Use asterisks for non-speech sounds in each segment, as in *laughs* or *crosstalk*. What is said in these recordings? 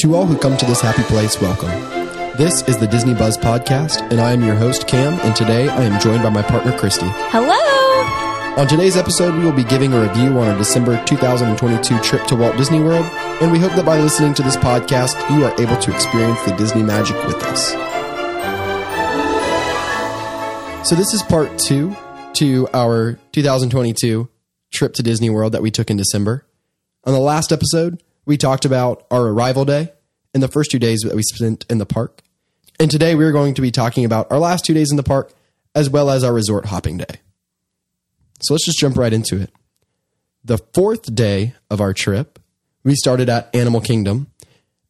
To all who come to this happy place, welcome. This is the Disney Buzz Podcast, and I am your host, Cam, and today I am joined by my partner, Christy. Hello! On today's episode, we will be giving a review on our December 2022 trip to Walt Disney World, and we hope that by listening to this podcast, you are able to experience the Disney magic with us. So, this is part two to our 2022 trip to Disney World that we took in December. On the last episode, we talked about our arrival day and the first two days that we spent in the park. And today we're going to be talking about our last two days in the park as well as our resort hopping day. So let's just jump right into it. The fourth day of our trip, we started at Animal Kingdom.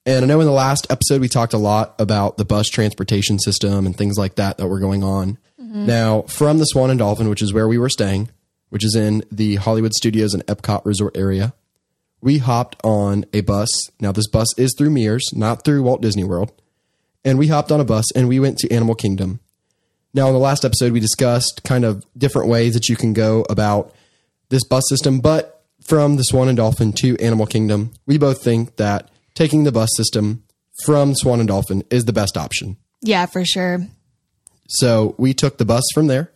And I know in the last episode we talked a lot about the bus transportation system and things like that that were going on. Mm-hmm. Now, from the Swan and Dolphin, which is where we were staying, which is in the Hollywood Studios and Epcot Resort area, we hopped on a bus. Now, this bus is through Mears, not through Walt Disney World. And we hopped on a bus and we went to Animal Kingdom. Now, in the last episode, we discussed kind of different ways that you can go about this bus system. But from the Swan and Dolphin to Animal Kingdom, we both think that taking the bus system from Swan and Dolphin is the best option. Yeah, for sure. So we took the bus from there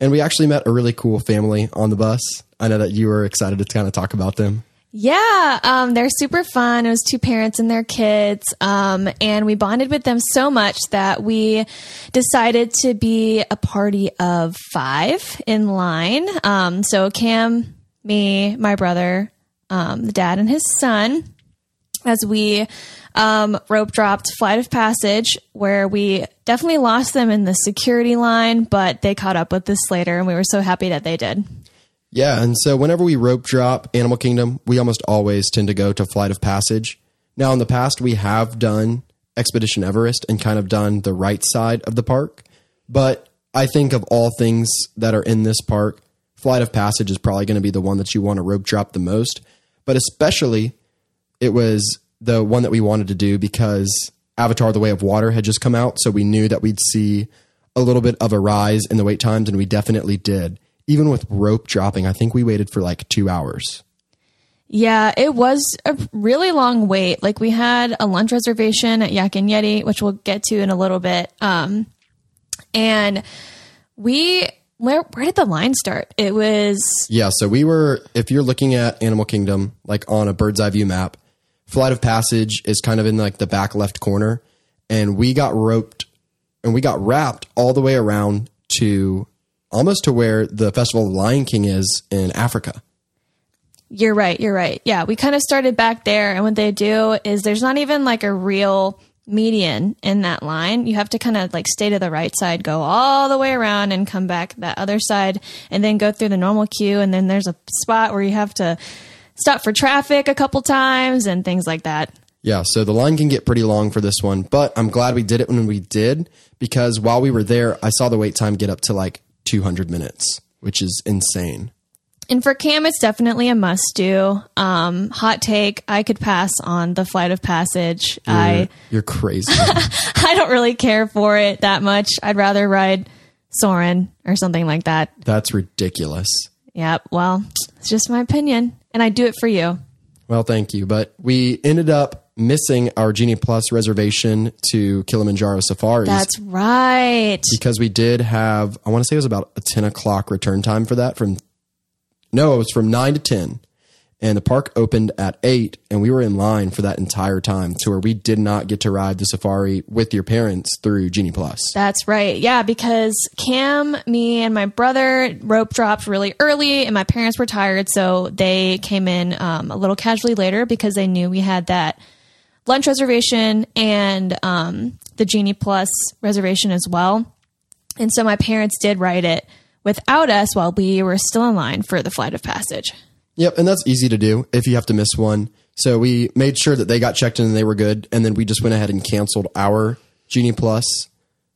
and we actually met a really cool family on the bus. I know that you were excited to kind of talk about them. Yeah, um, they're super fun. It was two parents and their kids. Um, and we bonded with them so much that we decided to be a party of five in line. Um, so Cam, me, my brother, um, the dad, and his son, as we um, rope dropped Flight of Passage, where we definitely lost them in the security line, but they caught up with us later, and we were so happy that they did. Yeah, and so whenever we rope drop Animal Kingdom, we almost always tend to go to Flight of Passage. Now, in the past, we have done Expedition Everest and kind of done the right side of the park, but I think of all things that are in this park, Flight of Passage is probably going to be the one that you want to rope drop the most, but especially it was the one that we wanted to do because Avatar The Way of Water had just come out, so we knew that we'd see a little bit of a rise in the wait times, and we definitely did. Even with rope dropping, I think we waited for like two hours. Yeah, it was a really long wait. Like we had a lunch reservation at Yak and Yeti, which we'll get to in a little bit. Um, and we where where did the line start? It was Yeah, so we were, if you're looking at Animal Kingdom, like on a bird's eye view map, Flight of Passage is kind of in like the back left corner, and we got roped and we got wrapped all the way around to almost to where the Festival of the Lion King is in Africa. You're right. You're right. Yeah, we kind of started back there, and what they do is there's not even like a real median in that line. You have to kind of like stay to the right side, go all the way around, and come back that other side, and then go through the normal queue. And then there's a spot where you have to stop for traffic a couple times and things like that. Yeah, so the line can get pretty long for this one, but I'm glad we did it when we did because while we were there, I saw the wait time get up to like 200 minutes, which is insane. And for Cam, it's definitely a must do. Um, hot take: I could pass on the Flight of Passage. I You're crazy. *laughs* I don't really care for it that much. I'd rather ride Soarin' or something like that. That's ridiculous. Yep. Well, it's just my opinion, and I do it for you. Well, thank you. But we ended up missing our Genie Plus reservation to Kilimanjaro Safaris That's right. because we did have, I want to say it was about a 10 o'clock return time for that from, no, it was from 9 to 10. And the park opened at 8, and we were in line for that entire time to where we did not get to ride the safari with your parents through Genie Plus. That's right. Yeah, because Cam, me, and my brother rope dropped really early, and my parents were tired, so they came in um, a little casually later because they knew we had that lunch reservation and um, the Genie Plus reservation as well. And so my parents did ride it without us while we were still in line for the flight of passage. Yep, and that's easy to do if you have to miss one. So we made sure that they got checked in and they were good, and then we just went ahead and canceled our Genie Plus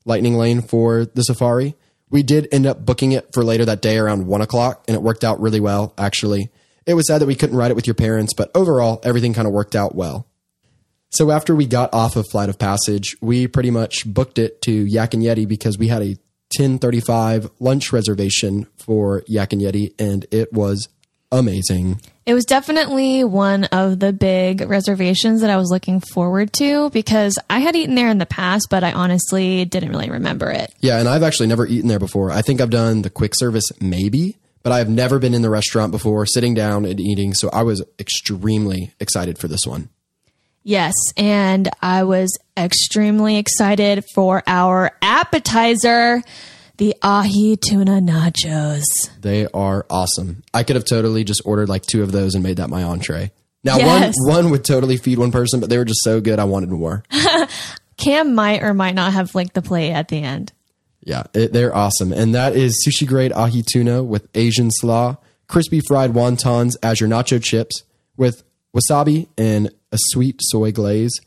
Lightning Lane for the Safari. We did end up booking it for later that day around one o'clock, and it worked out really well. Actually, it was sad that we couldn't ride it with your parents, but overall, everything kind of worked out well. So after we got off of Flight of Passage, we pretty much booked it to Yak and Yeti because we had a 1035 lunch reservation for Yak and Yeti, and it was amazing. It was definitely one of the big reservations that I was looking forward to because I had eaten there in the past, but I honestly didn't really remember it. Yeah, and I've actually never eaten there before. I think I've done the quick service maybe, but I've never been in the restaurant before, sitting down and eating. So I was extremely excited for this one. Yes, and I was extremely excited for our appetizer, the ahi tuna nachos. They are awesome. I could have totally just ordered like two of those and made that my entree. Now, Yes. one one would totally feed one person, but they were just so good. I wanted more. *laughs* Cam might or might not have licked the plate at the end. Yeah, it, they're awesome. And that is sushi grade ahi tuna with Asian slaw, crispy fried wontons as your nacho chips with wasabi and a sweet soy glaze.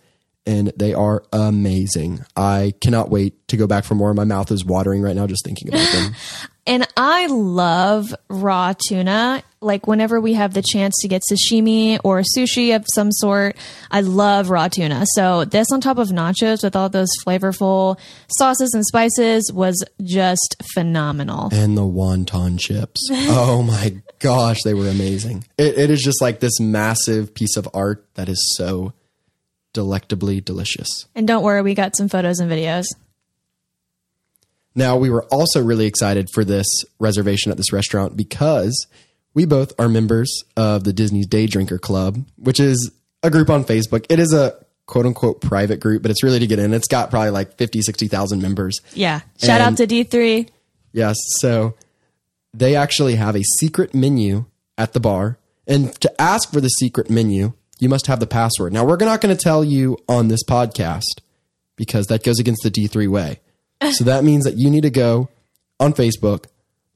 And they are amazing. I cannot wait to go back for more. My mouth is watering right now just thinking about them. *laughs* And I love raw tuna. Like whenever we have the chance to get sashimi or sushi of some sort, I love raw tuna. So this on top of nachos with all those flavorful sauces and spices was just phenomenal. and the wonton chips. *laughs* Oh my gosh, they were amazing. It, it is just like this massive piece of art that is so delectably delicious. And don't worry, we got some photos and videos. Now, we were also really excited for this reservation at this restaurant because we both are members of the Disney's Day Drinker Club, which is a group on Facebook. It is a quote unquote private group, but it's really to get in. It's got probably like 50, 60,000 members. Yeah. Shout And- out to D3. Yes. So they actually have a secret menu at the bar. And to ask for the secret menu, you must have the password. Now, we're not going to tell you on this podcast because that goes against the D3 way. So that means that you need to go on Facebook,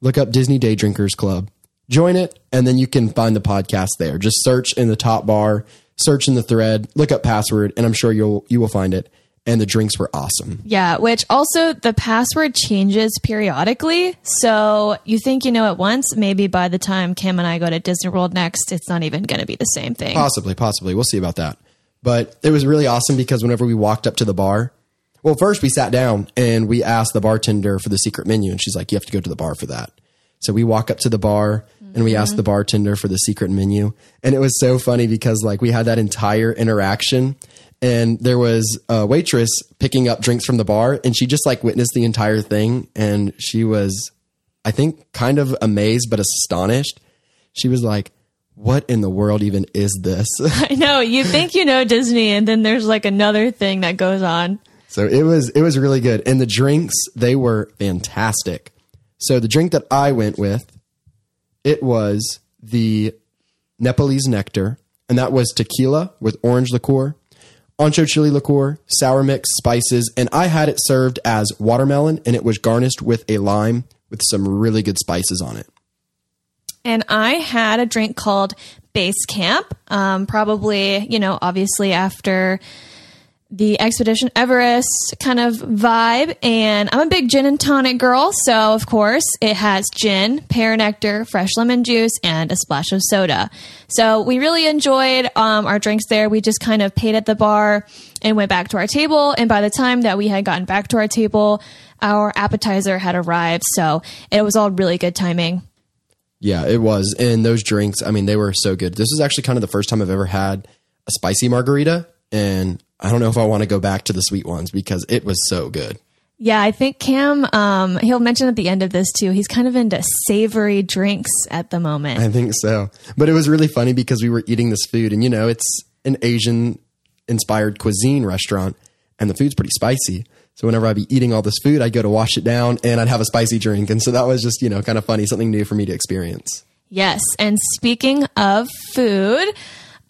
look up Disney Day Drinkers Club, join it, and then you can find the podcast there. Just search in the top bar, search in the thread, look up password, and I'm sure you'll you will find it. And the drinks were awesome. Yeah, which also the password changes periodically. So you think you know it once, maybe by the time Cam and I go to Disney World next, it's not even going to be the same thing. Possibly, possibly. We'll see about that. But it was really awesome because whenever we walked up to the bar, well, first we sat down and we asked the bartender for the secret menu, and she's like, "You have to go to the bar for that." So we walk up to the bar and we asked the bartender for the secret menu, and it was so funny because like we had that entire interaction, and there was a waitress picking up drinks from the bar, and she just like witnessed the entire thing, and she was, I think, kind of amazed but astonished. She was like. What in the world even is this? *laughs* I know. You think you know Disney, and then there's like another thing that goes on. So it was it was really good, and the drinks they were fantastic. So the drink that I went with, it was the Nepalese nectar, and that was tequila with orange liqueur, ancho chili liqueur, sour mix, spices, and I had it served as watermelon, and it was garnished with a lime with some really good spices on it. And I had a drink called Base Camp, um, probably, you know, obviously after the Expedition Everest kind of vibe. And I'm a big gin and tonic girl. So, of course, it has gin, pear nectar, fresh lemon juice, and a splash of soda. So, we really enjoyed um, our drinks there. We just kind of paid at the bar and went back to our table. And by the time that we had gotten back to our table, our appetizer had arrived. So, it was all really good timing. Yeah, it was. And those drinks, I mean, they were so good. This is actually kind of the first time I've ever had a spicy margarita. And I don't know if I want to go back to the sweet ones because it was so good. Yeah, I think Cam, um, he'll mention at the end of this too. He's kind of into savory drinks at the moment. I think so. But it was really funny because we were eating this food and, you know, it's an Asian inspired cuisine restaurant and the food's pretty spicy. So whenever I'd be eating all this food, I'd go to wash it down and I'd have a spicy drink. And so that was just, you know, kind of funny, something new for me to experience. Yes. And speaking of food,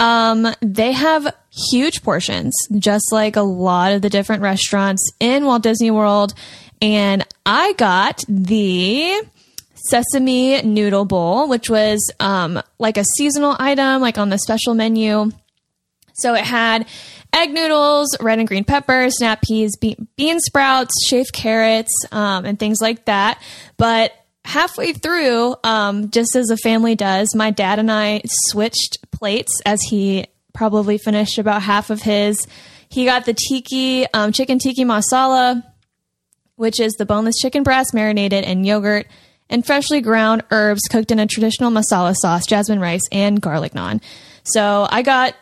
um, they have huge portions, just like a lot of the different restaurants in Walt Disney World. And I got the sesame noodle bowl, which was um, like a seasonal item, like on the special menu. So it had egg noodles, red and green peppers, snap peas, be- bean sprouts, shaved carrots, um, and things like that. But halfway through, um, just as a family does, my dad and I switched plates as he probably finished about half of his. He got the tiki, um, chicken tiki masala, which is the boneless chicken breast marinated in yogurt and freshly ground herbs cooked in a traditional masala sauce, jasmine rice, and garlic naan. So I got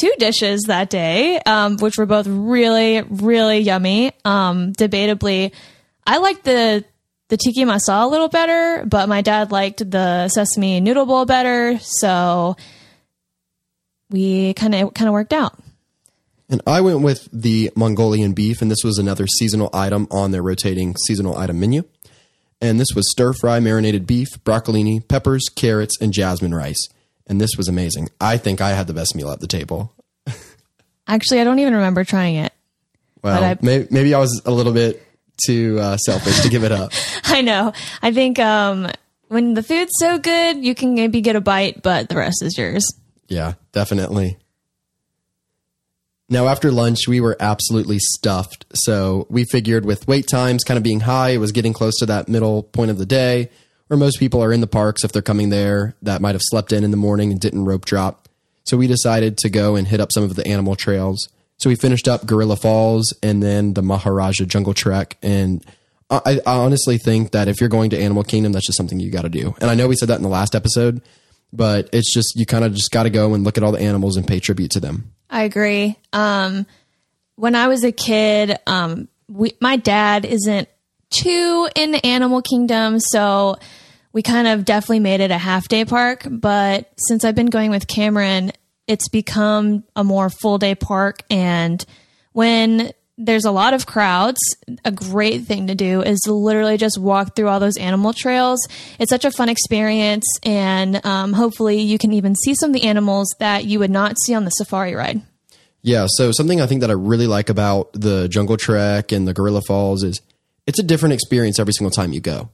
two dishes that day, um, which were both really, really yummy. Um, debatably, I liked the the tiki masala a little better, but my dad liked the sesame noodle bowl better. So we kind of kind of worked out. And I went with the Mongolian beef, and this was another seasonal item on their rotating seasonal item menu. And this was stir fry marinated beef, broccolini, peppers, carrots, and jasmine rice. And this was amazing. I think I had the best meal at the table. *laughs* Actually, I don't even remember trying it. Well, I- may- maybe I was a little bit too uh, selfish to give it up. *laughs* I know. I think um, when the food's so good, you can maybe get a bite, but the rest is yours. Yeah, definitely. Now, after lunch, we were absolutely stuffed. So we figured with wait times kind of being high, it was getting close to that middle point of the day where most people are in the parks if they're coming there that might have slept in in the morning and didn't rope drop. So we decided to go and hit up some of the animal trails. So we finished up Gorilla Falls and then the Maharaja Jungle Trek. And I, I honestly think that if you're going to Animal Kingdom, that's just something you got to do. And I know we said that in the last episode, but it's just you kind of just got to go and look at all the animals and pay tribute to them. I agree. Um, when I was a kid, um, we, my dad isn't too in the animal kingdom, so we kind of definitely made it a half day park. But since I've been going with Cameron, it's become a more full day park. And when there's a lot of crowds, a great thing to do is literally just walk through all those animal trails. It's such a fun experience, and um, hopefully, you can even see some of the animals that you would not see on the safari ride. Yeah. So something I think that I really like about the Jungle Trek and the Gorilla Falls is it's a different experience every single time you go.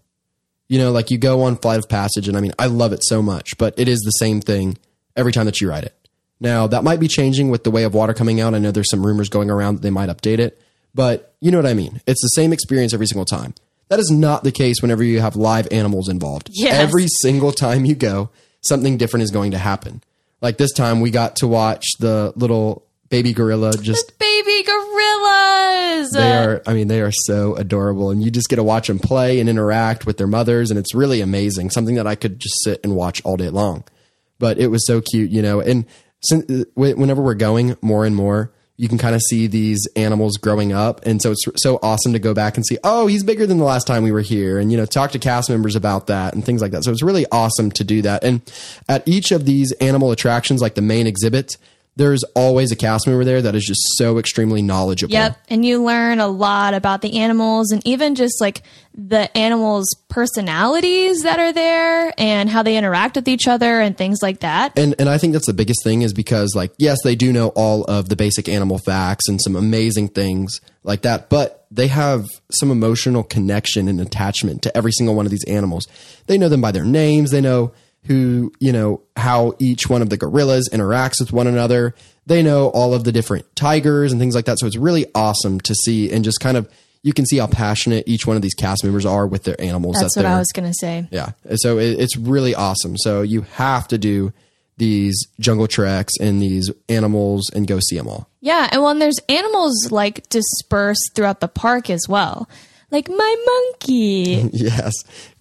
You know, like you go on Flight of Passage, and I mean, I love it so much, but it is the same thing every time that you ride it. Now, that might be changing with the way of water coming out. I know there's some rumors going around that they might update it, but you know what I mean. It's the same experience every single time. That is not the case whenever you have live animals involved. Yes. Every single time you go, something different is going to happen. Like this time, we got to watch the little baby gorilla just Baby gorillas! they are i mean they are so adorable and you just get to watch them play and interact with their mothers and it's really amazing something that i could just sit and watch all day long but it was so cute you know and whenever we're going more and more you can kind of see these animals growing up and so it's so awesome to go back and see oh he's bigger than the last time we were here and you know talk to cast members about that and things like that. So it's really awesome to do that. And at each of these animal attractions like the main exhibit there's always a cast member there that is just so extremely knowledgeable Yep. And you learn a lot about the animals and even just like the animals' personalities that are there and how they interact with each other and things like that. and and I think that's the biggest thing is because like yes they do know all of the basic animal facts and some amazing things like that but they have some emotional connection and attachment to every single one of these animals they know them by their names they know who you know how each one of the gorillas interacts with one another they know all of the different tigers and things like that so it's really awesome to see and just kind of you can see how passionate each one of these cast members are with their animals That's that what I was going to say. yeah. So it, it's really awesome. So you have to do these jungle treks and these animals and go see them all. Yeah. And when there's animals like dispersed throughout the park as well, like my monkey. *laughs* Yes.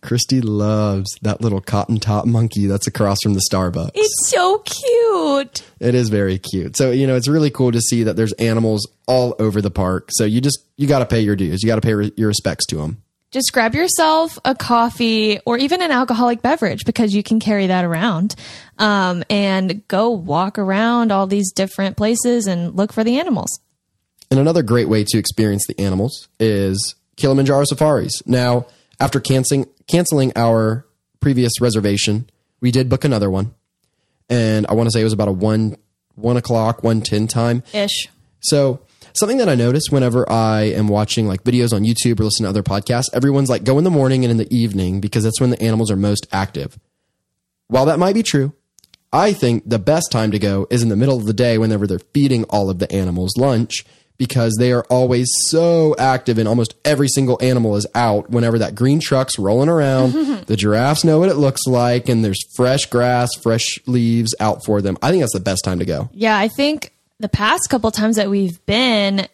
Christy loves that little cotton top monkey that's across from the Starbucks. it's so cute. It is very cute. So, you know, it's really cool to see that there's animals all over the park. So you just, you got to pay your dues. You got to pay re- your respects to them. just grab yourself a coffee or even an alcoholic beverage because you can carry that around um, and go walk around all these different places and look for the animals. And another great way to experience the animals is Kilimanjaro safaris. Now, after canceling canceling our previous reservation, we did book another one, and I want to say it was about a one one o'clock, one ten time. Ish. So something that I notice whenever I am watching like videos on YouTube or listen to other podcasts, everyone's like go in the morning and in the evening because that's when the animals are most active. While that might be true, I think the best time to go is in the middle of the day whenever they're feeding all of the animals lunch because they are always so active and almost every single animal is out whenever that green truck's rolling around. *laughs* the giraffes know what it looks like and there's fresh grass, fresh leaves out for them. I think that's the best time to go. Yeah, I think the past couple times that we've been,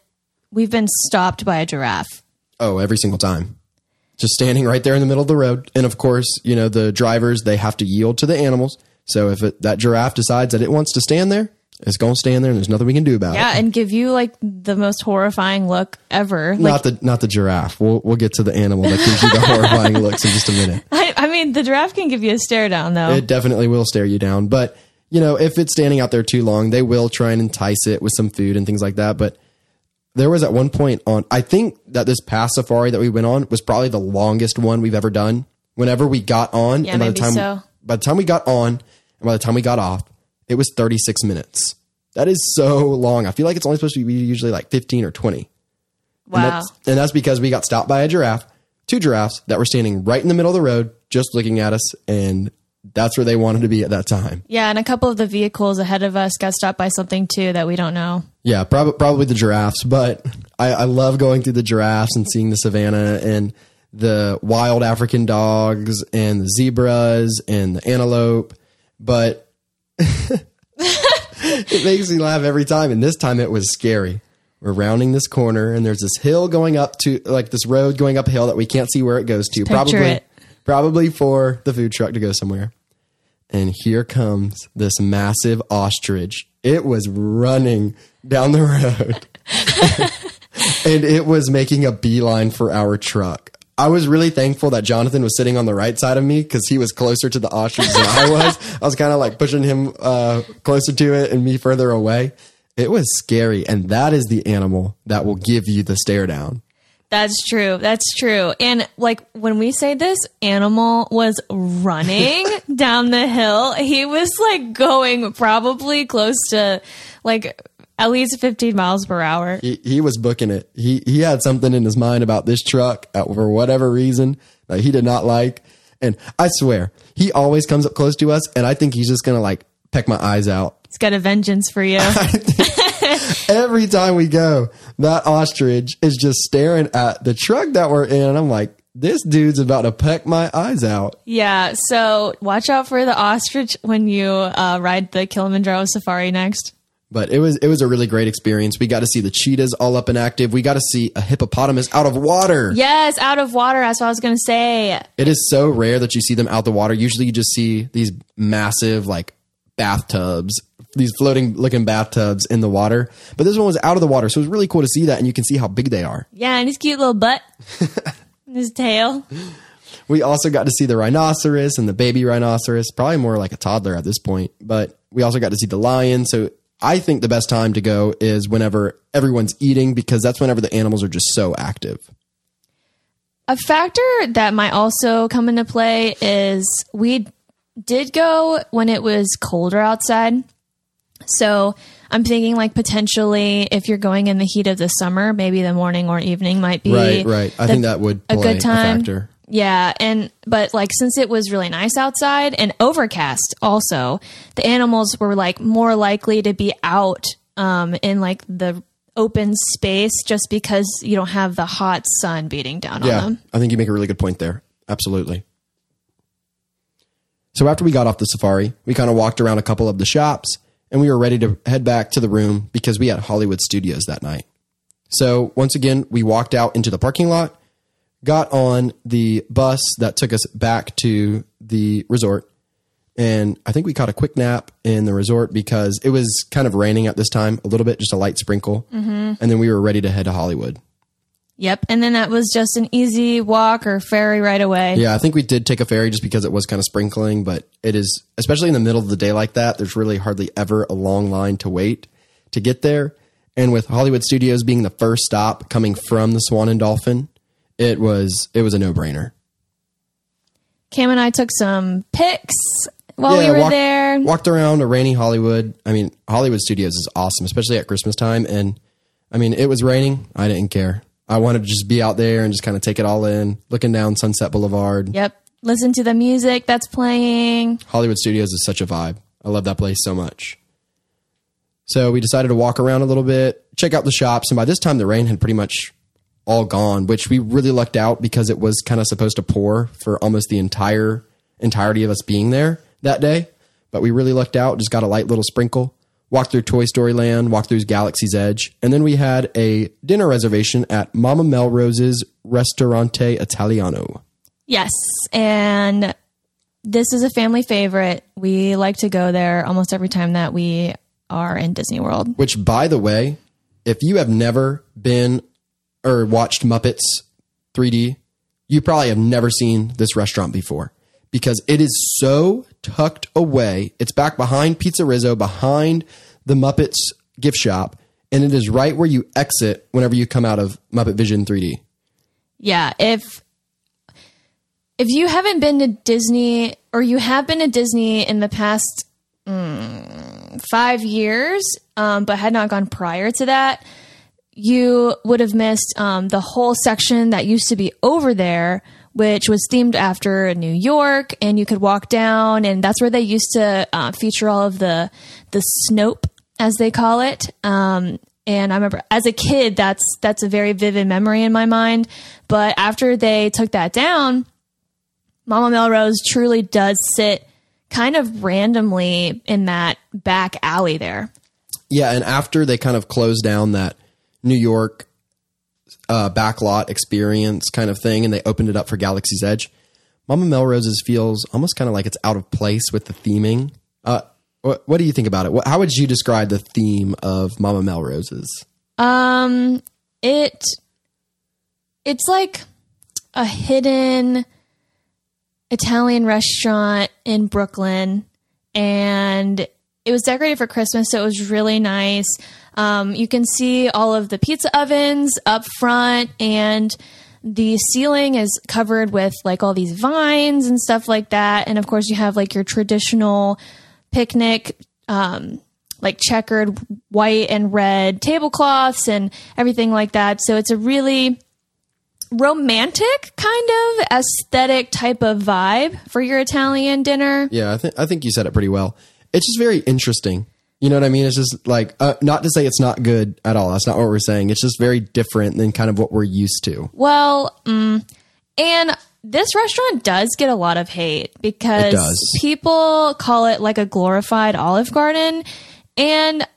we've been stopped by a giraffe. Oh, every single time. just standing right there in the middle of the road. And of course, you know, the drivers, they have to yield to the animals. So if it, that giraffe decides that it wants to stand there, it's going to stand there and there's nothing we can do about it. Yeah, and give you like the most horrifying look ever. Like, Not the not the giraffe. We'll we'll get to the animal that gives you the horrifying *laughs* looks in just a minute. I, I mean, the giraffe can give you a stare down though. It definitely will stare you down. But, you know, if it's standing out there too long, they will try and entice it with some food and things like that. But there was at one point on, I think that this past safari that we went on was probably the longest one we've ever done. Whenever we got on, Yeah, and by the maybe time, so. by the time we got on, and by the time we got off, it was 36 minutes. That is so long. I feel like it's only supposed to be usually like 15 or 20. And wow. that's, and that's because we got stopped by a giraffe, two giraffes that were standing right in the middle of the road, just looking at us. And that's where they wanted to be at that time. Yeah, and a couple of the vehicles ahead of us got stopped by something too that we don't know. Yeah, prob- probably the giraffes, but I, I love going through the giraffes and seeing the savannah and the wild African dogs and the zebras and the antelope. But *laughs* it makes me laugh every time. And this time it was scary. We're rounding this corner and there's this hill going up to like this road going up a hill that we can't see where it goes to. picture Probably it. probably for the food truck to go somewhere. And here comes this massive ostrich. It was running down the road. *laughs* *laughs* and it was making a beeline for our truck. I was really thankful that Jonathan was sitting on the right side of me because he was closer to the ostrich than I *laughs* was. I was kind of like pushing him uh, closer to it and me further away. It was scary. And that is the animal that will give you the stare down. That's true. That's true. And like when we say this animal was running *laughs* down the hill, he was like going probably close to like at least 15 miles per hour. He, he was booking it. He he had something in his mind about this truck uh, for whatever reason that he did not like. And I swear, he always comes up close to us, and I think he's just gonna like peck my eyes out He's got a vengeance for you. *laughs* every time we go. That ostrich is just staring at the truck that we're in. And I'm like, this dude's about to peck my eyes out. yeah. So watch out for the ostrich when you uh, ride the Kilimanjaro safari next. But it was it was a really great experience. We got to see the cheetahs all up and active. We got to see a hippopotamus out of water. Yes, out of water. That's what I was going to say. It is so rare that you see them out the water. Usually you just see these massive like bathtubs, these floating looking bathtubs in the water. But this one was out of the water, so it was really cool to see that and you can see how big they are. Yeah, and his cute little butt, *laughs* and his tail. We also got to see the rhinoceros and the baby rhinoceros, probably more like a toddler at this point. But we also got to see the lion. So I think the best time to go is whenever everyone's eating because that's whenever the animals are just so active. A factor that might also come into play is we did go when it was colder outside. So I'm thinking like potentially if you're going in the heat of the summer, maybe the morning or evening might be Right, right. I the- think that would a good time. factor. Yeah, and but like since it was really nice outside and overcast also, the animals were like more likely to be out um in like the open space just because you don't have the hot sun beating down Yeah, on them. I think you make a really good point there. Absolutely. So after we got off the safari, we kind of walked around a couple of the shops and we were ready to head back to the room because we had Hollywood Studios that night. So once again, we walked out into the parking lot, got on the bus that took us back to the resort, and I think we caught a quick nap in the resort because it was kind of raining at this time, a little bit, just a light sprinkle. Mm-hmm. And then we were ready to head to Hollywood. Yep, and then that was just an easy walk or ferry right away. Yeah, I think we did take a ferry just because it was kind of sprinkling, but it is, especially in the middle of the day like that, there's really hardly ever a long line to wait to get there. And with Hollywood Studios being the first stop coming from the Swan and Dolphin, it was it was a no brainer. Cam and I took some pics while we were walked, there. Walked around a rainy Hollywood. I mean, Hollywood Studios is awesome, especially at Christmas time. And I mean, it was raining. I didn't care. I wanted to just be out there and just kind of take it all in, looking down Sunset Boulevard. Yep. Listen to the music that's playing. Hollywood Studios is such a vibe. I love that place so much. So we decided to walk around a little bit, check out the shops, and by this time the rain had pretty much all gone, which we really lucked out because it was kind of supposed to pour for almost the entire entirety of us being there that day. But we really lucked out, just got a light little sprinkle. walked through Toy Story Land, walked through Galaxy's Edge, and then we had a dinner reservation at Mama Melrose's Ristorante Italiano. Yes, and this is a family favorite. We like to go there almost every time that we are in Disney World. Which, by the way, if you have never been or watched Muppets 3D, you probably have never seen this restaurant before because it is so tucked away. It's back behind Pizza Rizzo, behind the Muppets gift shop, and it is right where you exit whenever you come out of Muppet Vision 3D. Yeah, if if you haven't been to Disney or you have been to Disney in the past mm, five years, um, but had not gone prior to that, you would have missed um, the whole section that used to be over there, which was themed after New York, and you could walk down, and that's where they used to uh, feature all of the the Snope, as they call it. Um, and I remember as a kid, that's that's a very vivid memory in my mind. But after they took that down, Mama Melrose truly does sit kind of randomly in that back alley there. Yeah, and after they kind of closed down that New York uh, backlot experience kind of thing, and they opened it up for Galaxy's Edge. Mama Melrose's feels almost kind of like it's out of place with the theming. Uh, what, what do you think about it? What, how would you describe the theme of Mama Melrose's? Um, it it's like a hidden Italian restaurant in Brooklyn, and it was decorated for Christmas, so it was really nice. Um, you can see all of the pizza ovens up front, and the ceiling is covered with like all these vines and stuff like that. And of course, you have like your traditional picnic, um, like checkered white and red tablecloths and everything like that. So it's a really romantic kind of aesthetic type of vibe for your Italian dinner. Yeah, I think I think you said it pretty well. It's just very interesting. You know what I mean? It's just like uh, not to say it's not good at all. That's not what we're saying. It's just very different than kind of what we're used to. Well, mm, and this restaurant does get a lot of hate because people call it like a glorified Olive Garden, and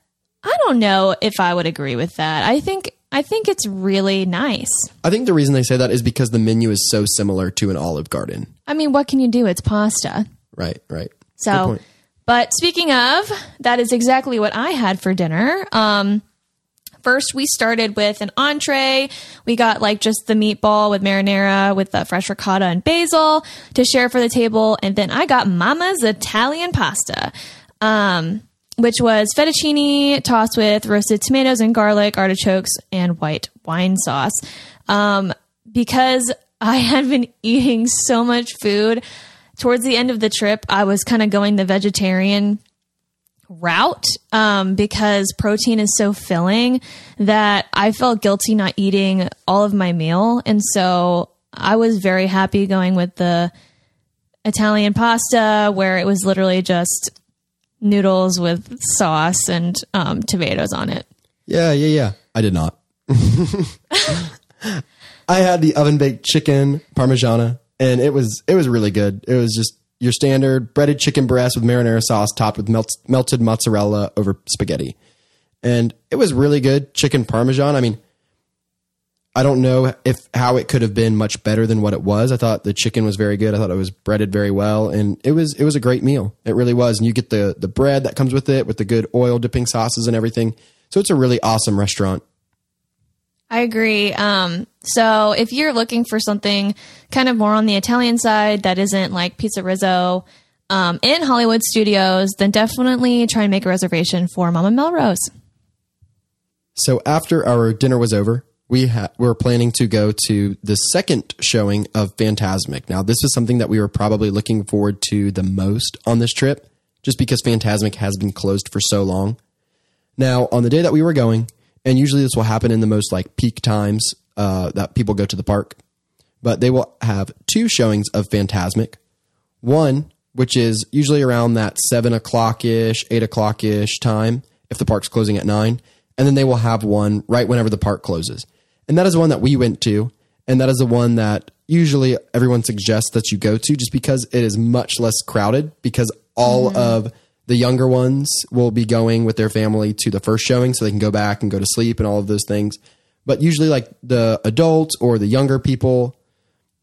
I don't know if I would agree with that. I think I think it's really nice. I think the reason they say that is because the menu is so similar to an Olive Garden. I mean, what can you do? It's pasta. Right, right. So. But speaking of, that is exactly what I had for dinner. Um, first, we started with an entree. We got like just the meatball with marinara with the fresh ricotta and basil to share for the table, and then I got Mama's Italian pasta. Um, which was fettuccine tossed with roasted tomatoes and garlic, artichokes, and white wine sauce. Um, because I *laughs* had been eating so much food towards the end of the trip, I was kind of going the vegetarian route um, because protein is so filling that I felt guilty not eating all of my meal. And so I was very happy going with the Italian pasta where it was literally just noodles with sauce and um, tomatoes on it. Yeah, yeah, yeah. I did not. *laughs* I had the oven baked chicken parmigiana, and it was it was really good. It was just your standard breaded chicken breast with marinara sauce topped with melt, melted mozzarella over spaghetti, and it was really good. Chicken parmesan. I mean, I don't know if how it could have been much better than what it was. I thought the chicken was very good. I thought it was breaded very well, and it was it was a great meal. It really was. And you get the the bread that comes with it with the good oil dipping sauces and everything. So it's a really awesome restaurant. I agree. Um, so if you're looking for something kind of more on the Italian side that isn't like Pizza Rizzo um, in Hollywood Studios, then definitely try and make a reservation for Mama Melrose. So after our dinner was over, we ha- were planning to go to the second showing of Fantasmic. Now, this is something that we were probably looking forward to the most on this trip, just because Fantasmic has been closed for so long. Now, on the day that we were going, and usually this will happen in the most like peak times uh, that people go to the park, but they will have two showings of Fantasmic. One, which is usually around that seven o'clock ish, eight o'clock ish time, if the park's closing at nine, and then they will have one right whenever the park closes. And that is the one that we went to, and that is the one that usually everyone suggests that you go to just because it is much less crowded because all of The younger ones will be going with their family to the first showing so they can go back and go to sleep and all of those things. But usually, like the adults or the younger people,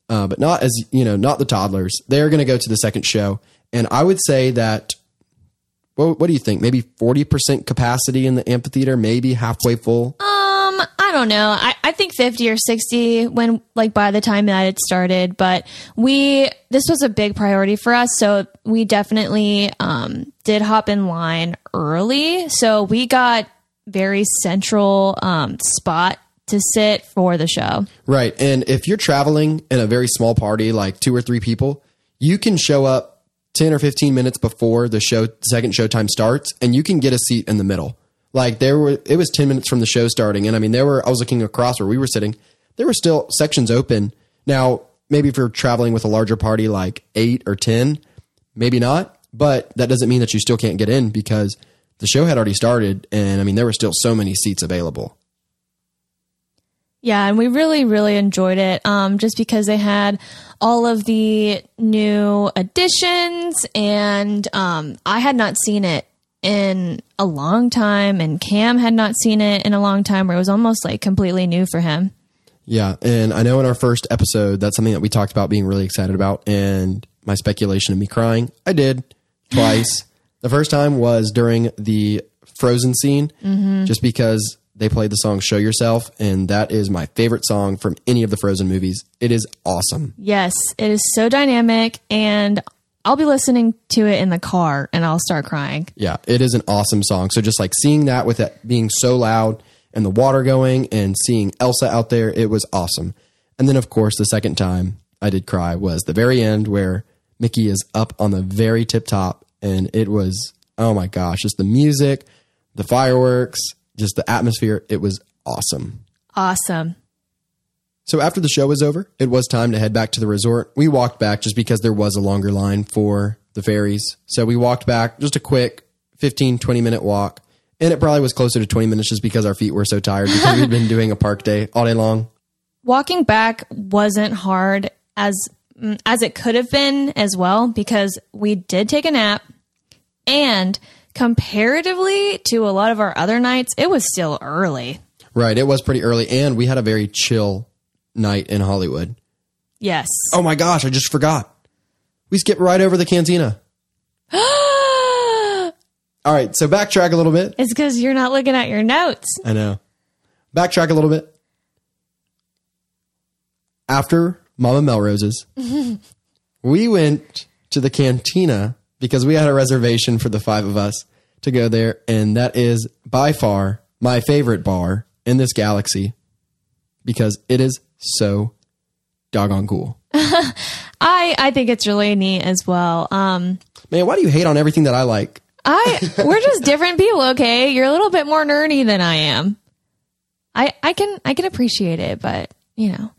uh, but not as you know, not the toddlers. They're going to go to the second show, and I would say that. What, what do you think? Maybe forty percent capacity in the amphitheater, maybe halfway full. Um, don't know. I, I think 50 or 60 when, like, by the time that it started. But we, this was a big priority for us. So we definitely um, did hop in line early. So we got very central um, spot to sit for the show. Right. And if you're traveling in a very small party, like two or three people, you can show up 10 or 15 minutes before the show, second show time starts, and you can get a seat in the middle. Like there were, it was 10 minutes from the show starting. And I mean, there were, I was looking across where we were sitting, there were still sections open. Now, maybe if you're traveling with a larger party, like eight or 10, maybe not, but that doesn't mean that you still can't get in because the show had already started. And I mean, there were still so many seats available. Yeah, and we really, really enjoyed it. Um, just because they had all of the new additions, and um, I had not seen it in a long time, and Cam had not seen it in a long time, where it was almost like completely new for him. Yeah, and I know in our first episode that's something that we talked about being really excited about, and my speculation of me crying, I did *laughs* twice. the first time was during the Frozen scene, mm-hmm. just because they played the song "Show Yourself," and that is my favorite song from any of the Frozen movies. It is awesome. Yes, it is so dynamic, and I'll be listening to it in the car, and I'll start crying. Yeah, it is an awesome song. So just like seeing that with it being so loud and the water going and seeing Elsa out there, it was awesome. And then of course the second time I did cry was the very end where Mickey is up on the very tip top and it was oh my gosh, just the music, the fireworks, just the atmosphere, it was awesome. Awesome. So after the show was over, it was time to head back to the resort. We walked back just because there was a longer line for the ferries. So we walked back just a quick 15, 20 minute walk. And it probably was closer to 20 minutes just because our feet were so tired because we'd been *laughs* doing a park day all day long. Walking back wasn't hard as as it could have been as well because we did take a nap and comparatively to a lot of our other nights, it was still early. Right. It was pretty early and we had a very chill night in Hollywood. Yes. Oh my gosh, I just forgot. We skipped right over the cantina. *gasps* All right. So backtrack a little bit. It's because you're not looking at your notes. I know. Backtrack a little bit. After Mama Melrose's, *laughs* we went to the cantina because we had a reservation for the five of us to go there. And that is by far my favorite bar in this galaxy because it is so doggone cool. *laughs* I I think it's really neat as well. Um, Man, why do you hate on everything that I like? I *laughs* we're just different people, okay? You're a little bit more nerdy than I am. I I can I can appreciate it, but you know.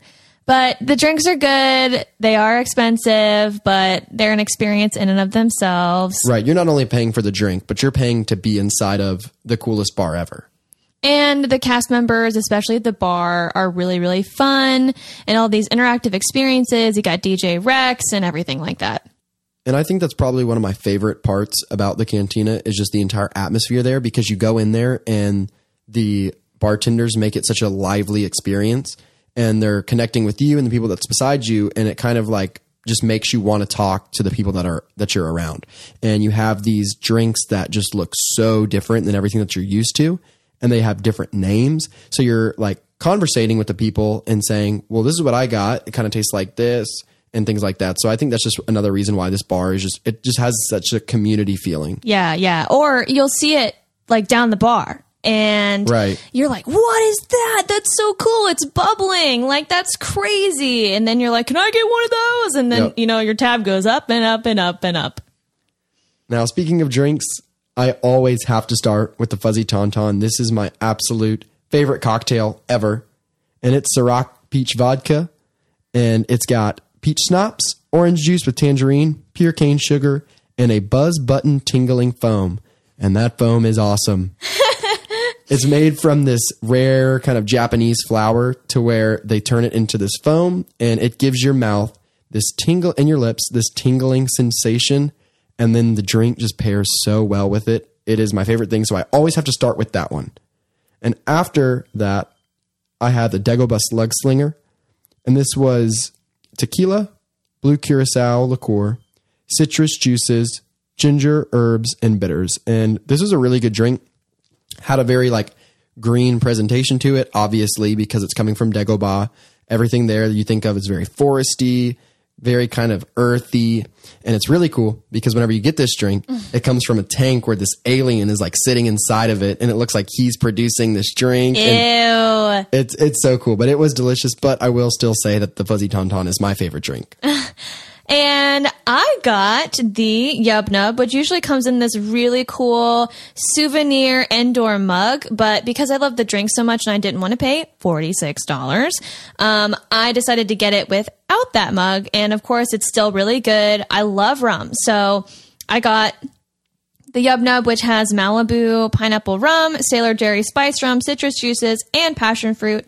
But the drinks are good. They are expensive, but they're an experience in and of themselves. Right. You're not only paying for the drink, but you're paying to be inside of the coolest bar ever. And the cast members, especially at the bar, are really, really fun and all these interactive experiences. You got DJ Rex and everything like that. And I think that's probably one of my favorite parts about the cantina is just the entire atmosphere there because you go in there and the bartenders make it such a lively experience and they're connecting with you and the people that's beside you and it kind of like just makes you want to talk to the people that are that you're around. And you have these drinks that just look so different than everything that you're used to and they have different names. So you're like conversating with the people and saying, "Well, this is what I got. It kind of tastes like this." And things like that. So I think that's just another reason why this bar is just it just has such a community feeling. Yeah, yeah. Or you'll see it like down the bar. And Right. you're like, what is that? That's so cool. It's bubbling. Like, that's crazy. And then you're like, can I get one of those? And then, Yep. you know, your tab goes up and up and up and up. Now, speaking of drinks, I always have to start with the fuzzy tauntaun. This is my absolute favorite cocktail ever. And it's Ciroc peach vodka. And it's got peach schnapps, orange juice with tangerine, pure cane sugar, and a buzz button tingling foam. And that foam is awesome. *laughs* it's made from this rare kind of Japanese flower to where they turn it into this foam and it gives your mouth this tingle in your lips, this tingling sensation. And then the drink just pairs so well with it. It is my favorite thing, so I always have to start with that one. And after that, I had the Dagobah Slug Slinger, and this was tequila, blue curacao liqueur, citrus juices, ginger, herbs, and bitters. And this was a really good drink. Had a very like green presentation to it, obviously, because it's coming from Dagobah. Everything there that you think of is very foresty, very kind of earthy. And it's really cool because whenever you get this drink, it comes from a tank where this alien is like sitting inside of it and it looks like he's producing this drink. And Ew. it's it's so cool. But it was delicious. But I will still say that the fuzzy tauntaun is my favorite drink. *laughs* And I got the Yub Nub, which usually comes in this really cool souvenir indoor mug. But because I love the drink so much and I didn't want to pay $46, um, I decided to get it without that mug. And of course, it's still really good. I love rum. So I got the Yub Nub, which has Malibu pineapple rum, Sailor Jerry spice rum, citrus juices, and passion fruit.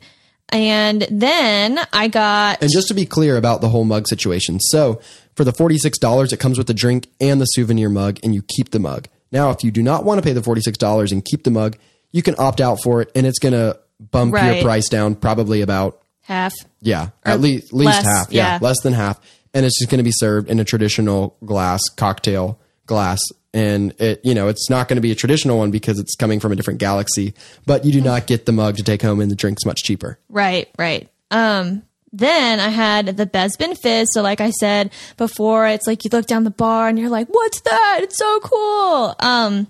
And then I got And just to be clear about the whole mug situation, so for the $46, it comes with the drink and the souvenir mug, and you keep the mug. Now, if you do not want to pay the $46 and keep the mug, you can opt out for it, and it's going to bump your price down probably about, half. yeah, at least, at least less, half. Yeah, yeah. less than half. And it's just going to be served in a traditional glass, cocktail glass. And it, you know, it's not going to be a traditional one because it's coming from a different galaxy, but you do not get the mug to take home, and the drink's much cheaper. Right, right. Um, then I had the Bespin Fizz. So, like I said before, it's like you look down the bar and you're like, "What's that? It's so cool." Um,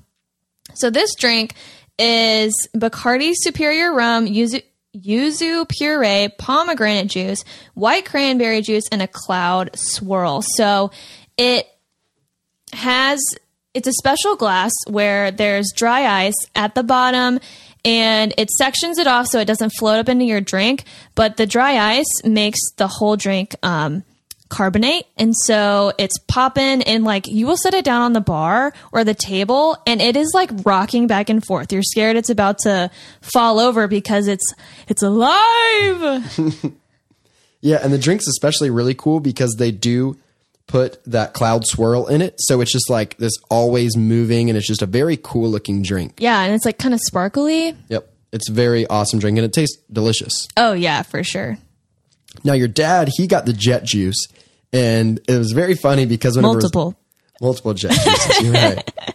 so this drink is Bacardi Superior Rum, yuzu, yuzu puree, pomegranate juice, white cranberry juice, and a cloud swirl. So it has it's a special glass where there's dry ice at the bottom and it sections it off so it doesn't float up into your drink but the dry ice makes the whole drink um, carbonate. And so it's popping and like you will set it down on the bar or the table and it is like rocking back and forth. You're scared it's about to fall over because it's it's alive! *laughs* Yeah, and the drink's especially really cool because they do put that cloud swirl in it. So it's just like this always moving and it's just a very cool looking drink. yeah and it's like kind of sparkly Yep. It's a very awesome drink and it tastes delicious. oh yeah for sure Now your dad, he got the jet juice and it was very funny because whenever was- multiple multiple jet juices, you're right. *laughs*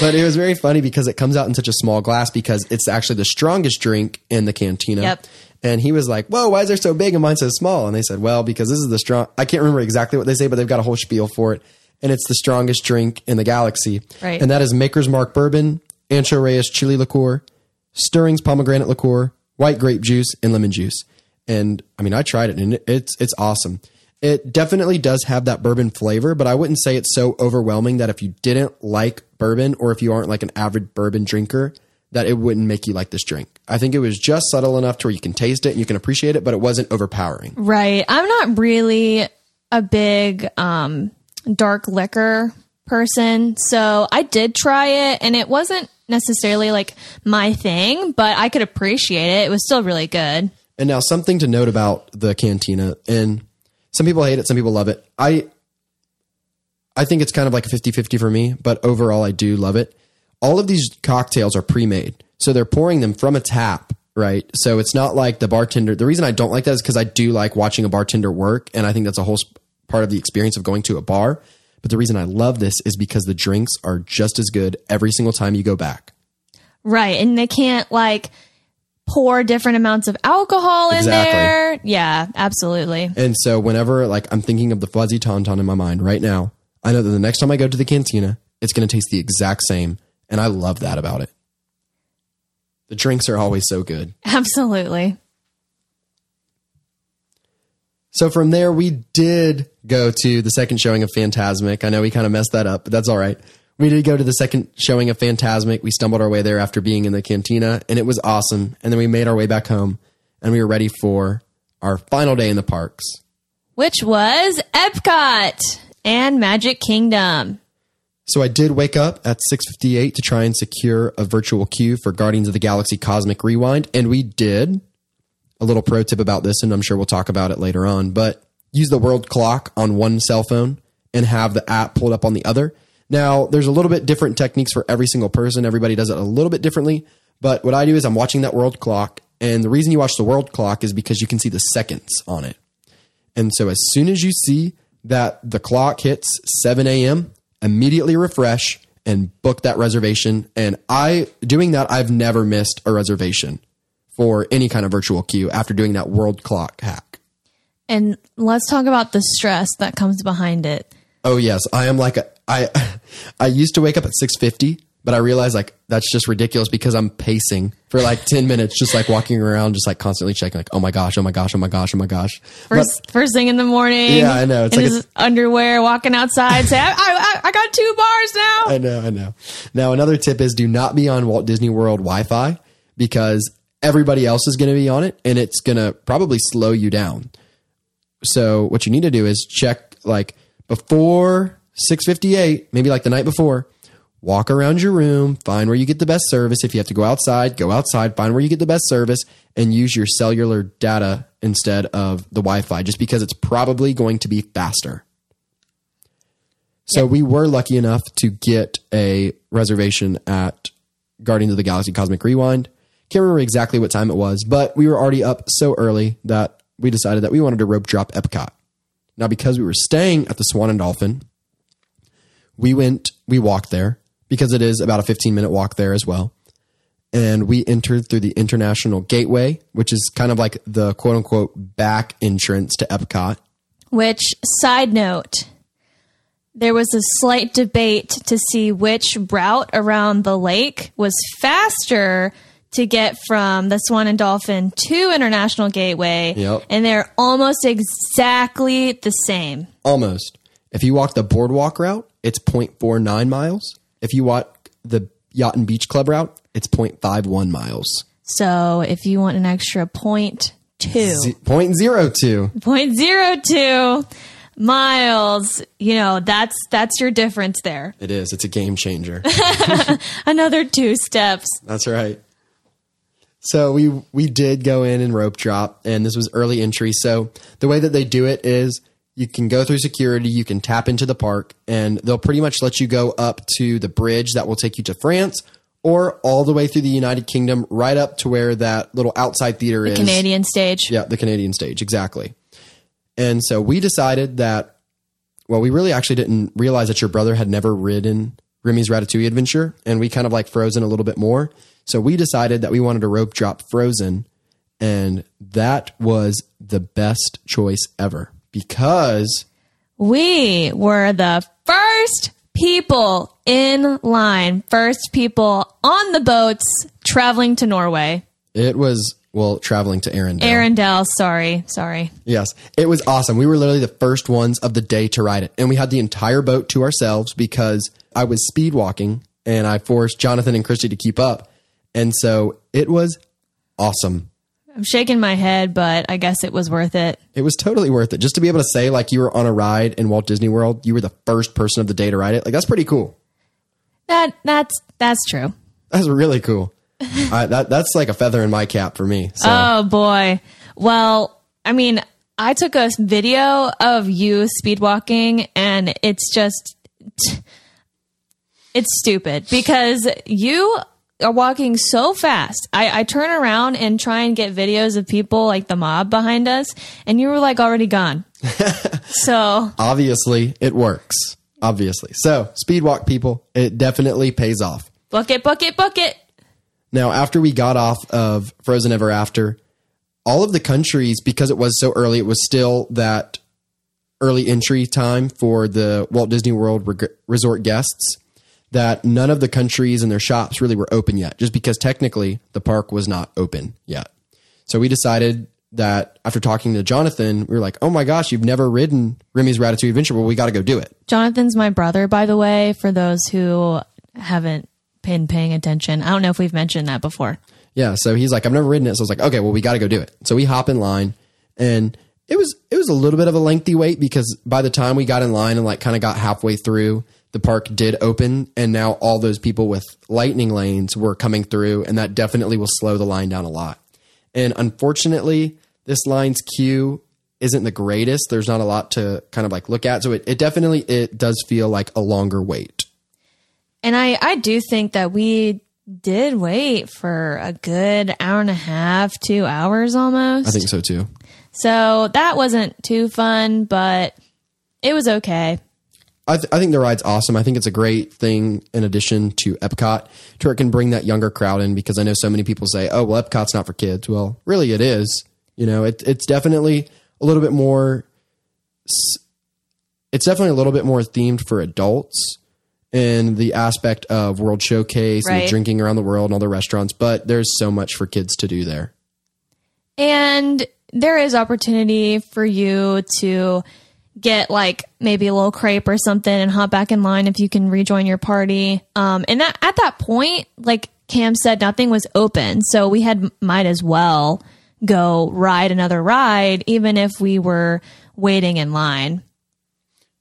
But it was very funny because it comes out in such a small glass because it's actually the strongest drink in the cantina. Yep. And he was like, "Whoa, why is there so big and mine so small?" And they said, "Well, because this is the strong. I can't remember exactly what they say, but they've got a whole spiel for it, and it's the strongest drink in the galaxy. Right. And that is Maker's Mark bourbon, Ancho Reyes chili liqueur, Stirrings pomegranate liqueur, white grape juice, and lemon juice. And I mean, I tried it, and it's it's awesome. It definitely does have that bourbon flavor, but I wouldn't say it's so overwhelming that if you didn't like bourbon or if you aren't like an avid bourbon drinker, that it wouldn't make you like this drink. I think it was just subtle enough to where you can taste it and you can appreciate it, but it wasn't overpowering. Right. I'm not really a big um, dark liquor person. So I did try it and it wasn't necessarily like my thing, but I could appreciate it. It was still really good. And now something to note about the cantina, and some people hate it, some people love it. I I think it's kind of like a 50-50 for me, but overall I do love it. All of these cocktails are pre-made. So they're pouring them from a tap, right? So it's not like the bartender. The reason I don't like that is cuz I do like watching a bartender work and I think that's a whole sp- part of the experience of going to a bar. But the reason I love this is because the drinks are just as good every single time you go back. Right. And they can't like pour different amounts of alcohol in Exactly. there. Yeah, absolutely. And so whenever like I'm thinking of the fuzzy tauntaun in my mind right now, I know that the next time I go to the cantina, it's going to taste the exact same, and I love that about it. The drinks are always so good. *laughs* Absolutely. So from there, we did go to the second showing of Fantasmic. I know we kind of messed that up, but that's all right. We did go to the second showing of Fantasmic. We stumbled our way there after being in the cantina, and it was awesome. And then we made our way back home, and we were ready for our final day in the parks. Which was Epcot and Magic Kingdom. So I did wake up at 6:58 to try and secure a virtual queue for Guardians of the Galaxy Cosmic Rewind and we did. A little pro tip about this and I'm sure we'll talk about it later on, but use the world clock on one cell phone and have the app pulled up on the other. Now, there's a little bit different techniques for every single person. Everybody does it a little bit differently. But what I do is I'm watching that world clock. And the reason you watch the world clock is because you can see the seconds on it. And so as soon as you see that the clock hits 7 a.m., immediately refresh and book that reservation. And I, doing that, I've never missed a reservation for any kind of virtual queue after doing that world clock hack. And let's talk about the stress that comes behind it. Oh yes, I am like a I *laughs* I used to wake up at 6:50, but I realized like that's just ridiculous because I'm pacing for like *laughs* 10 minutes just like walking around just like constantly checking like oh my gosh, oh my gosh, oh my gosh, oh my gosh. First, first thing in the morning. Yeah, I know. It's in like his underwear, walking outside, say, I, I, I got two bars now. I know, I know. Now another tip is do not be on Walt Disney World Wi-Fi because everybody else is going to be on it and it's going to probably slow you down. So what you need to do is check like before 658, maybe like the night before, walk around your room, find where you get the best service. If you have to go outside, go outside, find where you get the best service and use your cellular data instead of the Wi-Fi just because it's probably going to be faster. So we were lucky enough to get a reservation at Guardians of the Galaxy Cosmic Rewind. Can't remember exactly what time it was, but we were already up so early that we decided that we wanted to rope drop Epcot. Now, because we were staying at the Swan and Dolphin, we went, we walked there because it is about a 15 minute walk there as well. And we entered through the International Gateway, which is kind of like the quote unquote back entrance to Epcot. Which, side note, there was a slight debate to see which route around the lake was faster to get from the Swan and Dolphin to International Gateway. Yep. And they're almost exactly the same. Almost. If you walk the boardwalk route, it's 0.49 miles. If you walk the Yacht and Beach Club route, it's 0.51 miles. So if you want an extra point two, Z- 0.02. point zero two miles, you know, that's that's your difference there. It is. It's a game changer. *laughs* Another two steps. That's right. So we we did go in and rope drop, and this was early entry. So the way that they do it is you can go through security, you can tap into the park, and they'll pretty much let you go up to the bridge that will take you to France, or all the way through the United Kingdom, right up to where that little outside theater is. Canadian stage. Yeah, the Canadian stage, exactly. And so we decided that, well, we really actually didn't realize that your brother had never ridden Remy's Ratatouille Adventure, and we kind of like Frozen a little bit more. So we decided that we wanted to rope drop Frozen, and that was the best choice ever because We were the first people in line, first people on the boats traveling to Norway. it was, well, traveling to Arendelle. Arendelle, sorry, sorry. Yes, it was awesome. We were literally the first ones of the day to ride it. And we had the entire boat to ourselves because I was speed walking and I forced Jonathan and Christy to keep up. And so it was awesome. I'm shaking my head, but I guess it was worth it. It was totally worth it. Just to be able to say, like, you were on a ride in Walt Disney World, you were the first person of the day to ride it. Like, that's pretty cool. That that's that's true. That's really cool. *laughs* I, that, that's like a feather in my cap for me. So, Oh boy. Well, I mean, I took a video of you speed walking and it's just it's stupid because you are walking so fast. I, I turn around and try and get videos of people like the mob behind us, and you were like already gone. *laughs* so obviously, it works. Obviously. So, speed walk people, it definitely pays off. book it, book it, book it. Now, after we got off of Frozen Ever After, all of the countries, because it was so early, it was still that early entry time for the Walt Disney World resort guests. That none of the countries and their shops really were open yet, just because technically the park was not open yet. So we decided that after talking to Jonathan, we were like, "Oh my gosh, you've never ridden Remy's Ratatouille Adventure? Well, we got to go do it." Jonathan's my brother, by the way, for those who haven't been paying attention. I don't know if we've mentioned that before. Yeah, so he's like, I've never ridden it. So I was like, okay, well, we got to go do it. So we hop in line, and it was it was a little bit of a lengthy wait because by the time we got in line and like kind of got halfway through, the park did open, and now all those people with lightning lanes were coming through, and that definitely will slow the line down a lot. And unfortunately, this line's queue isn't the greatest. There's not a lot to kind of like look at, so it, it definitely it does feel like a longer wait. And I, I do think that we did wait for a good hour and a half, two hours almost. I think so too. So that wasn't too fun, but it was okay. I, th- I think the ride's awesome. I think it's a great thing in addition to Epcot to where it can bring that younger crowd in because I know so many people say, oh, well, Epcot's not for kids. Well, really, it is. You know, it, it's definitely a little bit more, it's definitely a little bit more themed for adults in the aspect of World Showcase and Right. the drinking around the world and all the restaurants, but there's so much for kids to do there. And there is opportunity for you to get like maybe a little crepe or something and hop back in line if you can rejoin your party. Um, and that at that point, like Cam said, nothing was open, so we had might as well go ride another ride, even if we were waiting in line.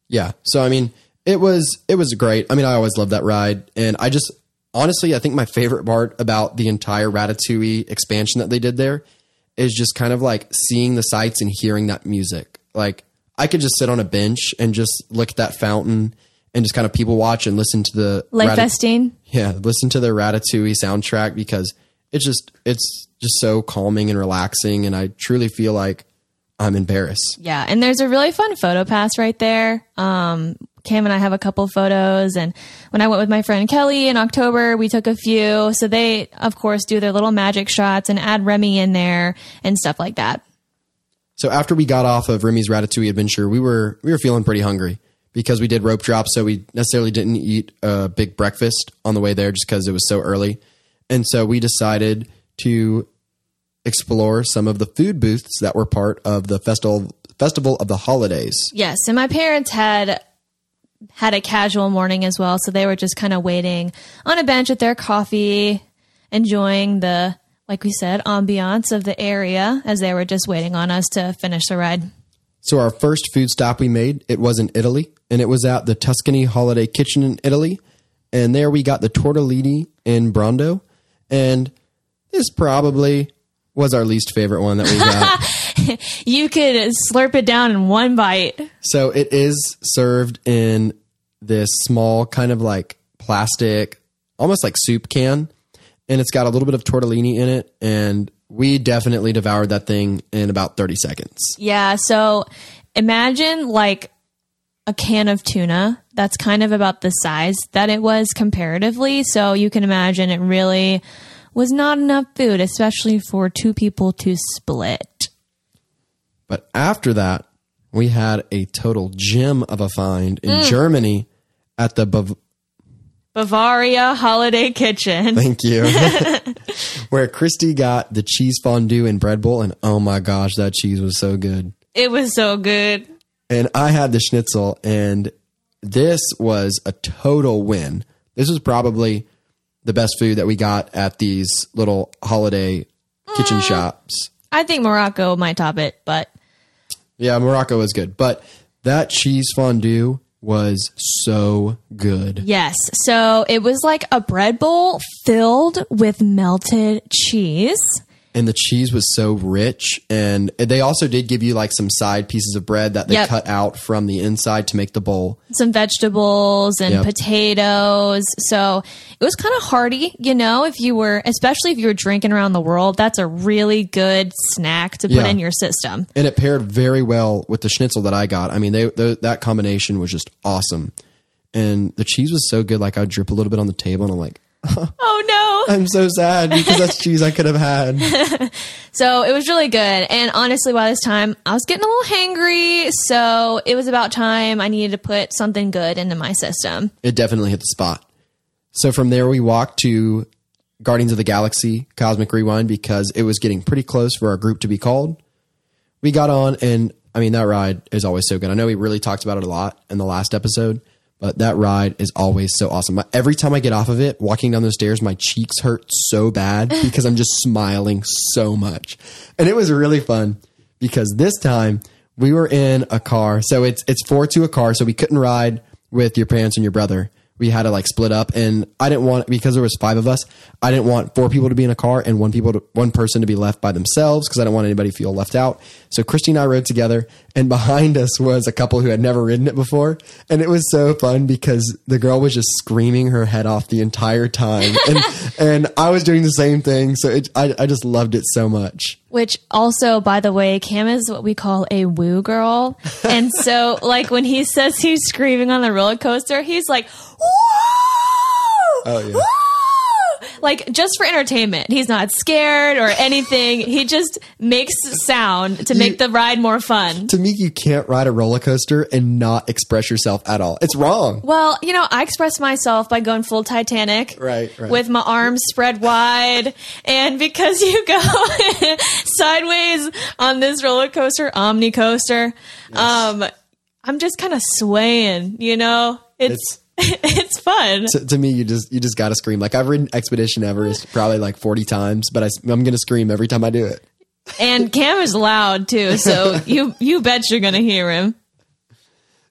Yeah. So I mean, it was it was great. I mean, I always loved that ride, and I just honestly, I think my favorite part about the entire Ratatouille expansion that they did there is just kind of like seeing the sights and hearing that music. Like I could just sit on a bench and just look at that fountain and just kind of people watch and listen to the Lake Ratat- Festin. yeah, listen to the Ratatouille soundtrack because it's just it's just so calming and relaxing, and I truly feel like I'm in Paris. Yeah, and there's a really fun photo pass right there. Um, Cam and I have a couple photos, and when I went with my friend Kelly in October, we took a few. So they, of course, do their little magic shots and add Remy in there and stuff like that. So after we got off of Remy's Ratatouille adventure, we were we were feeling pretty hungry because we did rope drop, so we necessarily didn't eat a big breakfast on the way there just because it was so early. And so we decided to explore some of the food booths that were part of the festival festival of the holidays. Yes, and my parents had had a casual morning as well, so they were just kind of waiting on a bench with their coffee, enjoying the like we said ambiance of the area as they were just waiting on us to finish the ride. So our first food stop we made, it was in Italy, and it was at the Tuscany Holiday Kitchen in Italy. And there we got the tortellini in Brodo, and this probably was our least favorite one that we got. *laughs* You could slurp it down in one bite. so it is served in this small kind of like plastic, almost like soup can, and it's got a little bit of tortellini in it, and we definitely devoured that thing in about 30 seconds. Yeah, so imagine like a can of tuna that's kind of about the size that it was comparatively. So you can imagine it really was not enough food, especially for two people to split. But after that, we had a total gem of a find in mm. Germany at the Bav- Bavaria Holiday Kitchen. thank you, *laughs* *laughs* where Christy got the cheese fondue and bread bowl, and oh my gosh, that cheese was so good. It was so good. And I had the schnitzel, and this was a total win. This was probably the best food that we got at these little holiday kitchen mm. shops. I think Morocco might top it, but Yeah, Morocco was good, but that cheese fondue was so good. yes. So it was like a bread bowl filled with melted cheese. And the cheese was so rich and they also did give you like some side pieces of bread that they Yep. cut out from the inside to make the bowl some vegetables and Yep. potatoes. So it was kind of hearty, you know, if you were, especially if you were drinking around the world, that's a really good snack to put Yeah. in your system. and it paired very well with the schnitzel that i got i mean they, they that combination was just awesome and the cheese was so good like i'd drip a little bit on the table and i'm like *laughs* Oh no. i'm so sad because that's cheese i could have had *laughs* So it was really good. And honestly, by this time, I was getting a little hangry. So it was about time I needed to put something good into my system. it definitely hit the spot so from there we walked to guardians of the galaxy cosmic rewind because it was getting pretty close for our group to be called we got on and i mean that ride is always so good i know we really talked about it a lot in the last episode but that ride is always so awesome every time i get off of it walking down those stairs my cheeks hurt so bad *laughs* because i'm just smiling so much and it was really fun because this time we were in a car so it's it's four to a car so we couldn't ride with your parents and your brother we had to like split up and I didn't want because there was five of us. I didn't want four people to be in a car and one people to, one person to be left by themselves because I didn't want anybody to feel left out. So Christy and I rode together and behind us was a couple who had never ridden it before. And it was so fun because the girl was just screaming her head off the entire time. And, *laughs* and I was doing the same thing. So it, I, I just loved it so much. Which also, by the way, Cam is what we call a woo girl. And *laughs* so, like, when he says he's screaming on the roller coaster, he's like, woo! Oh, yeah. Like, just for entertainment. He's not scared or anything. He just makes sound to make the ride more fun. To me, you can't ride a roller coaster and not express yourself at all. It's wrong. Well, you know, I express myself by going full Titanic. Right, right. With my arms spread wide. And because you go *laughs* sideways on this roller coaster, Omni coaster, um, I'm just kind of swaying, you know? It's it's *laughs* fun. to, to me, you just you just got to scream. Like I've ridden Expedition Everest probably like forty times, but I, am gonna scream every time I do it. And Cam is loud too, so *laughs* you you bet you're gonna hear him.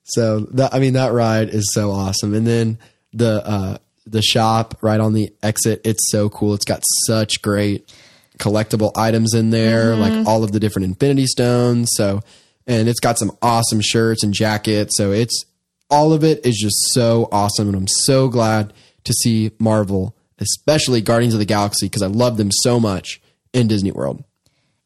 So that I mean that ride is so awesome, and then the uh, the shop right on the exit, it's so cool. It's got such great collectible items in there, like all of the different Infinity Stones. So, and it's got some awesome shirts and jackets. So it's all of it is just so awesome, and I'm so glad to see Marvel, especially Guardians of the Galaxy, because I love them so much in Disney World.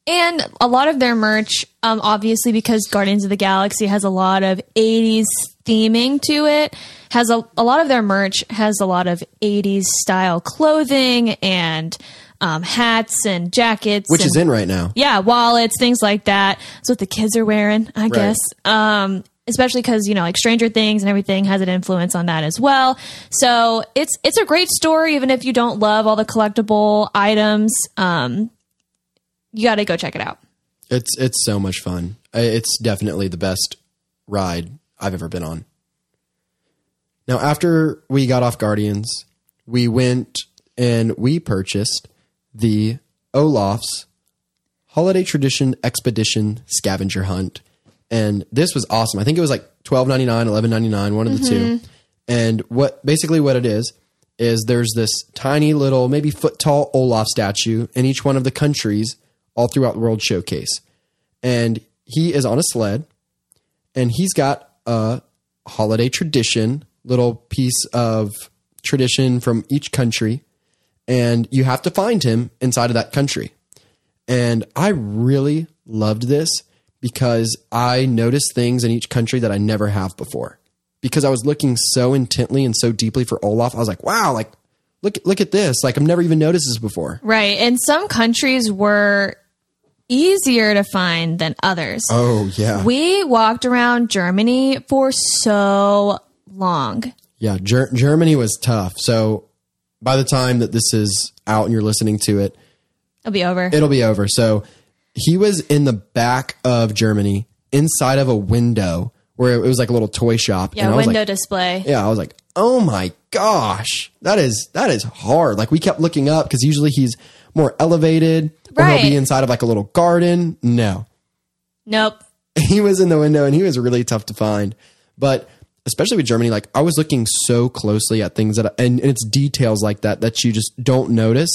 And a lot of their merch, um, obviously, because Guardians of the Galaxy has a lot of 80s theming to it, has a, a lot of their merch has a lot of 80s style clothing and um, hats and jackets. Which and, is in right now. Yeah, wallets, things like that. That's what the kids are wearing, I guess. Um, especially because you know like stranger things and everything has an influence on that as well so it's it's a great story even if you don't love all the collectible items um you got to go check it out It's it's so much fun. It's definitely the best ride I've ever been on. Now, after we got off Guardians, we went and we purchased the Olaf's Holiday Tradition Expedition Scavenger Hunt, and this was awesome. I think it was like twelve ninety nine, eleven ninety nine, one of the two. Mm-hmm. And what basically what it is is there's this tiny little, maybe foot tall Olaf statue in each one of the countries all throughout the World Showcase. And he is on a sled and he's got a holiday tradition little piece of tradition from each country. And you have to find him inside of that country. And i really loved this because i noticed things in each country that i never have before. Because i was looking so intently and so deeply for olaf i was like wow like look look at this. Like i've never even noticed this before. Right. And some countries were easier to find than others. Oh yeah. We walked around germany for so long. Yeah, Ger- Germany was tough. So by the time that this is out and you're listening to it, it'll be over. it'll be over. So he was in the back of Germany, inside of a window where it was like a little toy shop. yeah and I was window like, display yeah, I was like, oh my gosh, that is that is hard. Like we kept looking up because usually he's more elevated, or Right. he'll be inside of like a little garden. No, nope *laughs* he was in the window and he was really tough to find. But especially with Germany, like I was looking so closely at things that, and, and it's details like that that you just don't notice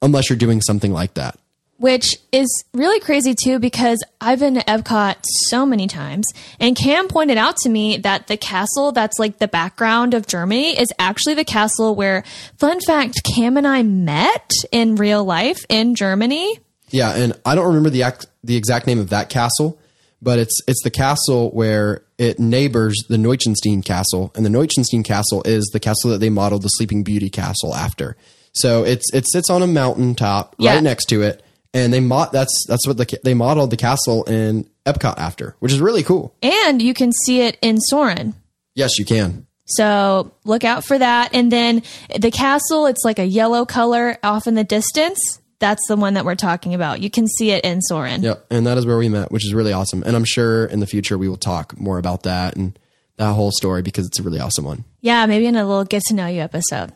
unless you're doing something like that. Which is really crazy too because I've been to Epcot so many times and Cam pointed out to me that the castle that's like the background of Germany is actually the castle where fun fact Cam and I met in real life in Germany. Yeah, and I don't remember the act, the exact name of that castle, but it's it's the castle where it neighbors the Neuschwanstein Castle, and the Neuschwanstein Castle is the castle that they modeled the Sleeping Beauty Castle after. So it's it sits on a mountaintop Yeah. right next to it, and they mo- that's that's what the they modeled the castle in Epcot after, which is really cool. And you can see it in Soarin'. Yes, you can. So look out for that. And then the castle, it's like a yellow color off in the distance. That's the one that we're talking about. You can see it in Soarin'. Yep, and that is where we met, which is really awesome. And I'm sure in the future we will talk more about that and that whole story because it's a really awesome one. Yeah, maybe in a little get to know you episode.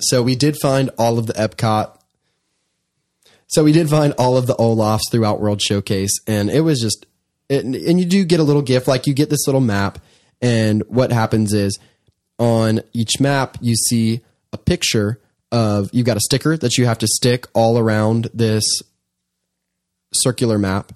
So we did find all of the Epcot. So we did find all of the Olafs throughout World Showcase, and it was just, it, and you do get a little gift, like you get this little map, and what happens is on each map, you see a picture of you've got a sticker that you have to stick all around this circular map.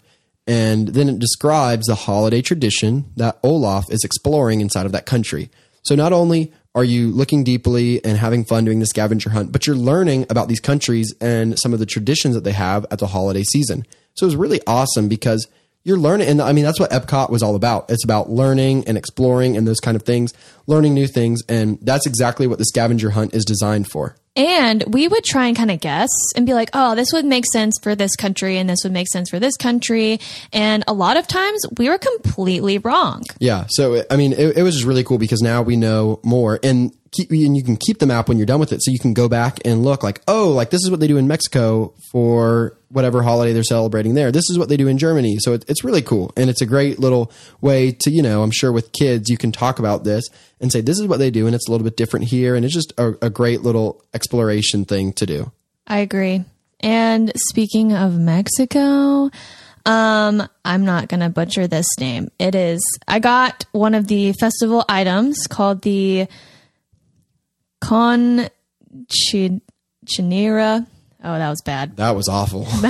And then it describes the holiday tradition that Olaf is exploring inside of that country. So not only are you looking deeply and having fun doing the scavenger hunt, but you're learning about these countries and some of the traditions that they have at the holiday season. So it was really awesome because you're learning. And I mean, that's what Epcot was all about. It's about learning and exploring and those kind of things, learning new things. And that's exactly what the scavenger hunt is designed for. And we would try and kind of guess and be like, oh, this would make sense for this country and this would make sense for this country. And a lot of times we were completely wrong. Yeah. So, I mean, it, it was just really cool because now we know more and keep, and you can keep the map when you're done with it. So you can go back and look like, oh, like this is what they do in Mexico for whatever holiday they're celebrating there. This is what they do in Germany. So it, it's really cool. And it's a great little way to, you know, I'm sure with kids, you can talk about this and say, this is what they do. And it's a little bit different here. And it's just a, a great little exploration thing to do. I agree. And speaking of Mexico, um, I'm not going to butcher this name. It is, I got one of the festival items called the Con Chinera. Oh, that was bad. That was awful. *laughs* *laughs*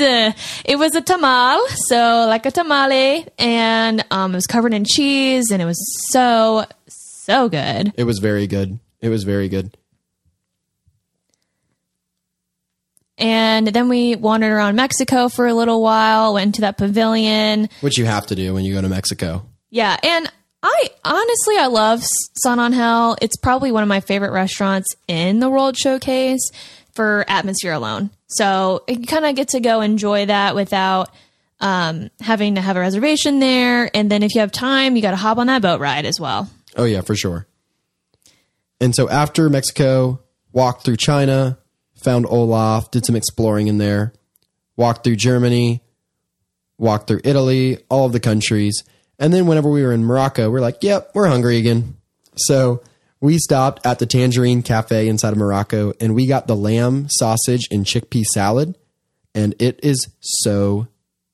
a, it was a tamal, so like a tamale, and um, it was covered in cheese, and it was so so good. It was very good. It was very good. And then we wandered around Mexico for a little while, went to that pavilion. Which you have to do when you go to Mexico. Yeah, and I honestly I love San Angel. It's probably one of my favorite restaurants in the World Showcase for atmosphere alone. So you kind of get to go enjoy that without um, having to have a reservation there. And then if you have time, you got to hop on that boat ride as well. Oh yeah, for sure. And so after Mexico, walked through China, found Olaf, did some exploring in there, walked through Germany, walked through Italy, all of the countries. And then whenever we were in Morocco, we're like, yep, we're hungry again. So we stopped at the Tangierine Cafe inside of Morocco and we got the lamb sausage and chickpea salad. And it is so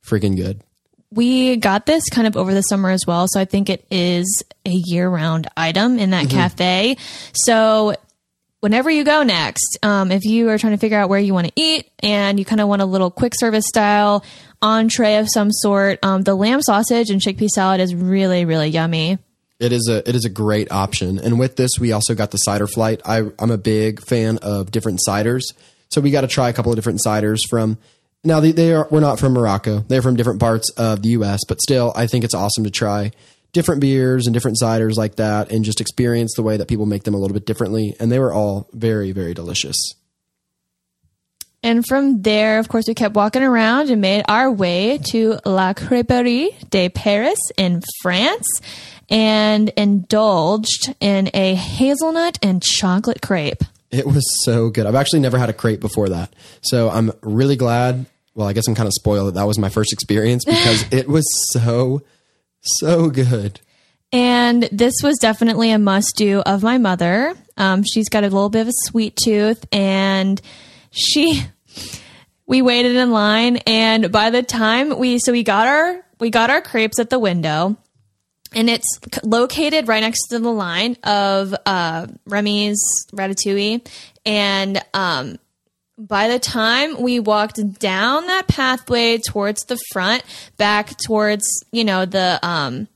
freaking good. We got this kind of over the summer as well. So I think it is a year round item in that cafe. So whenever you go next, um, if you are trying to figure out where you want to eat and you kind of want a little quick service style entree of some sort, um, the lamb sausage and chickpea salad is really, really yummy. It is a it is a great option. And with this, we also got the cider flight. I, I'm a big fan of different ciders, so we got to try a couple of different ciders from. Now they, they are we're not from Morocco. They're from different parts of the U.S. But still, I think it's awesome to try different beers and different ciders like that, and just experience the way that people make them a little bit differently. And they were all very very delicious. And from there, of course, we kept walking around and made our way to La Crêperie de Paris in France and indulged in a hazelnut and chocolate crepe. It was so good. I've actually never had a crepe before that. So I'm really glad. Well, I guess I'm kind of spoiled that that was my first experience because *laughs* it was so, so good. And this was definitely a must do of my mother. Um, she's got a little bit of a sweet tooth and she, we waited in line and by the time we, so we got our, we got our crepes at the window and it's located right next to the line of uh, Remy's Ratatouille. And um, by the time we walked down that pathway towards the front, back towards you know the um,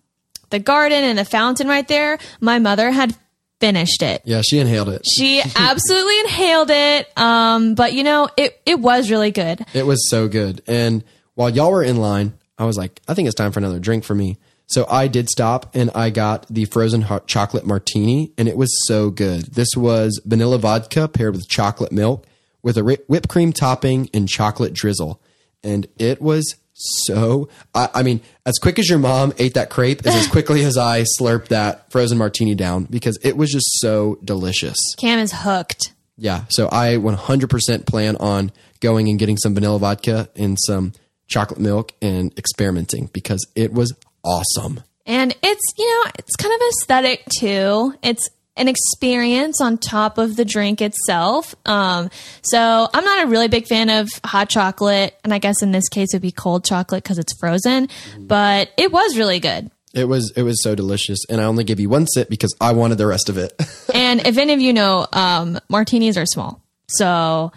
the garden and the fountain right there, my mother had finished it. Yeah, she inhaled it. She *laughs* absolutely inhaled it. Um, but you know, it it was really good. It was so good. And while y'all were in line, I was like, I think it's time for another drink for me. So I did stop and I got the frozen hot chocolate martini, and it was so good. This was vanilla vodka paired with chocolate milk with a whipped cream topping and chocolate drizzle. And it was so, I, I mean, as quick as your mom ate that crepe is as *laughs* quickly as I slurped that frozen martini down because it was just so delicious. Cam is hooked. Yeah. So I 100% plan on going and getting some vanilla vodka and some chocolate milk and experimenting because it was awesome. And it's, you know, it's kind of aesthetic too. It's an experience on top of the drink itself. Um, so I'm not a really big fan of hot chocolate. And I guess in this case, it'd be cold chocolate because it's frozen, but it was really good. It was it was so delicious, and I only gave you one sip because I wanted the rest of it. *laughs* And if any of you know, um, martinis are small, so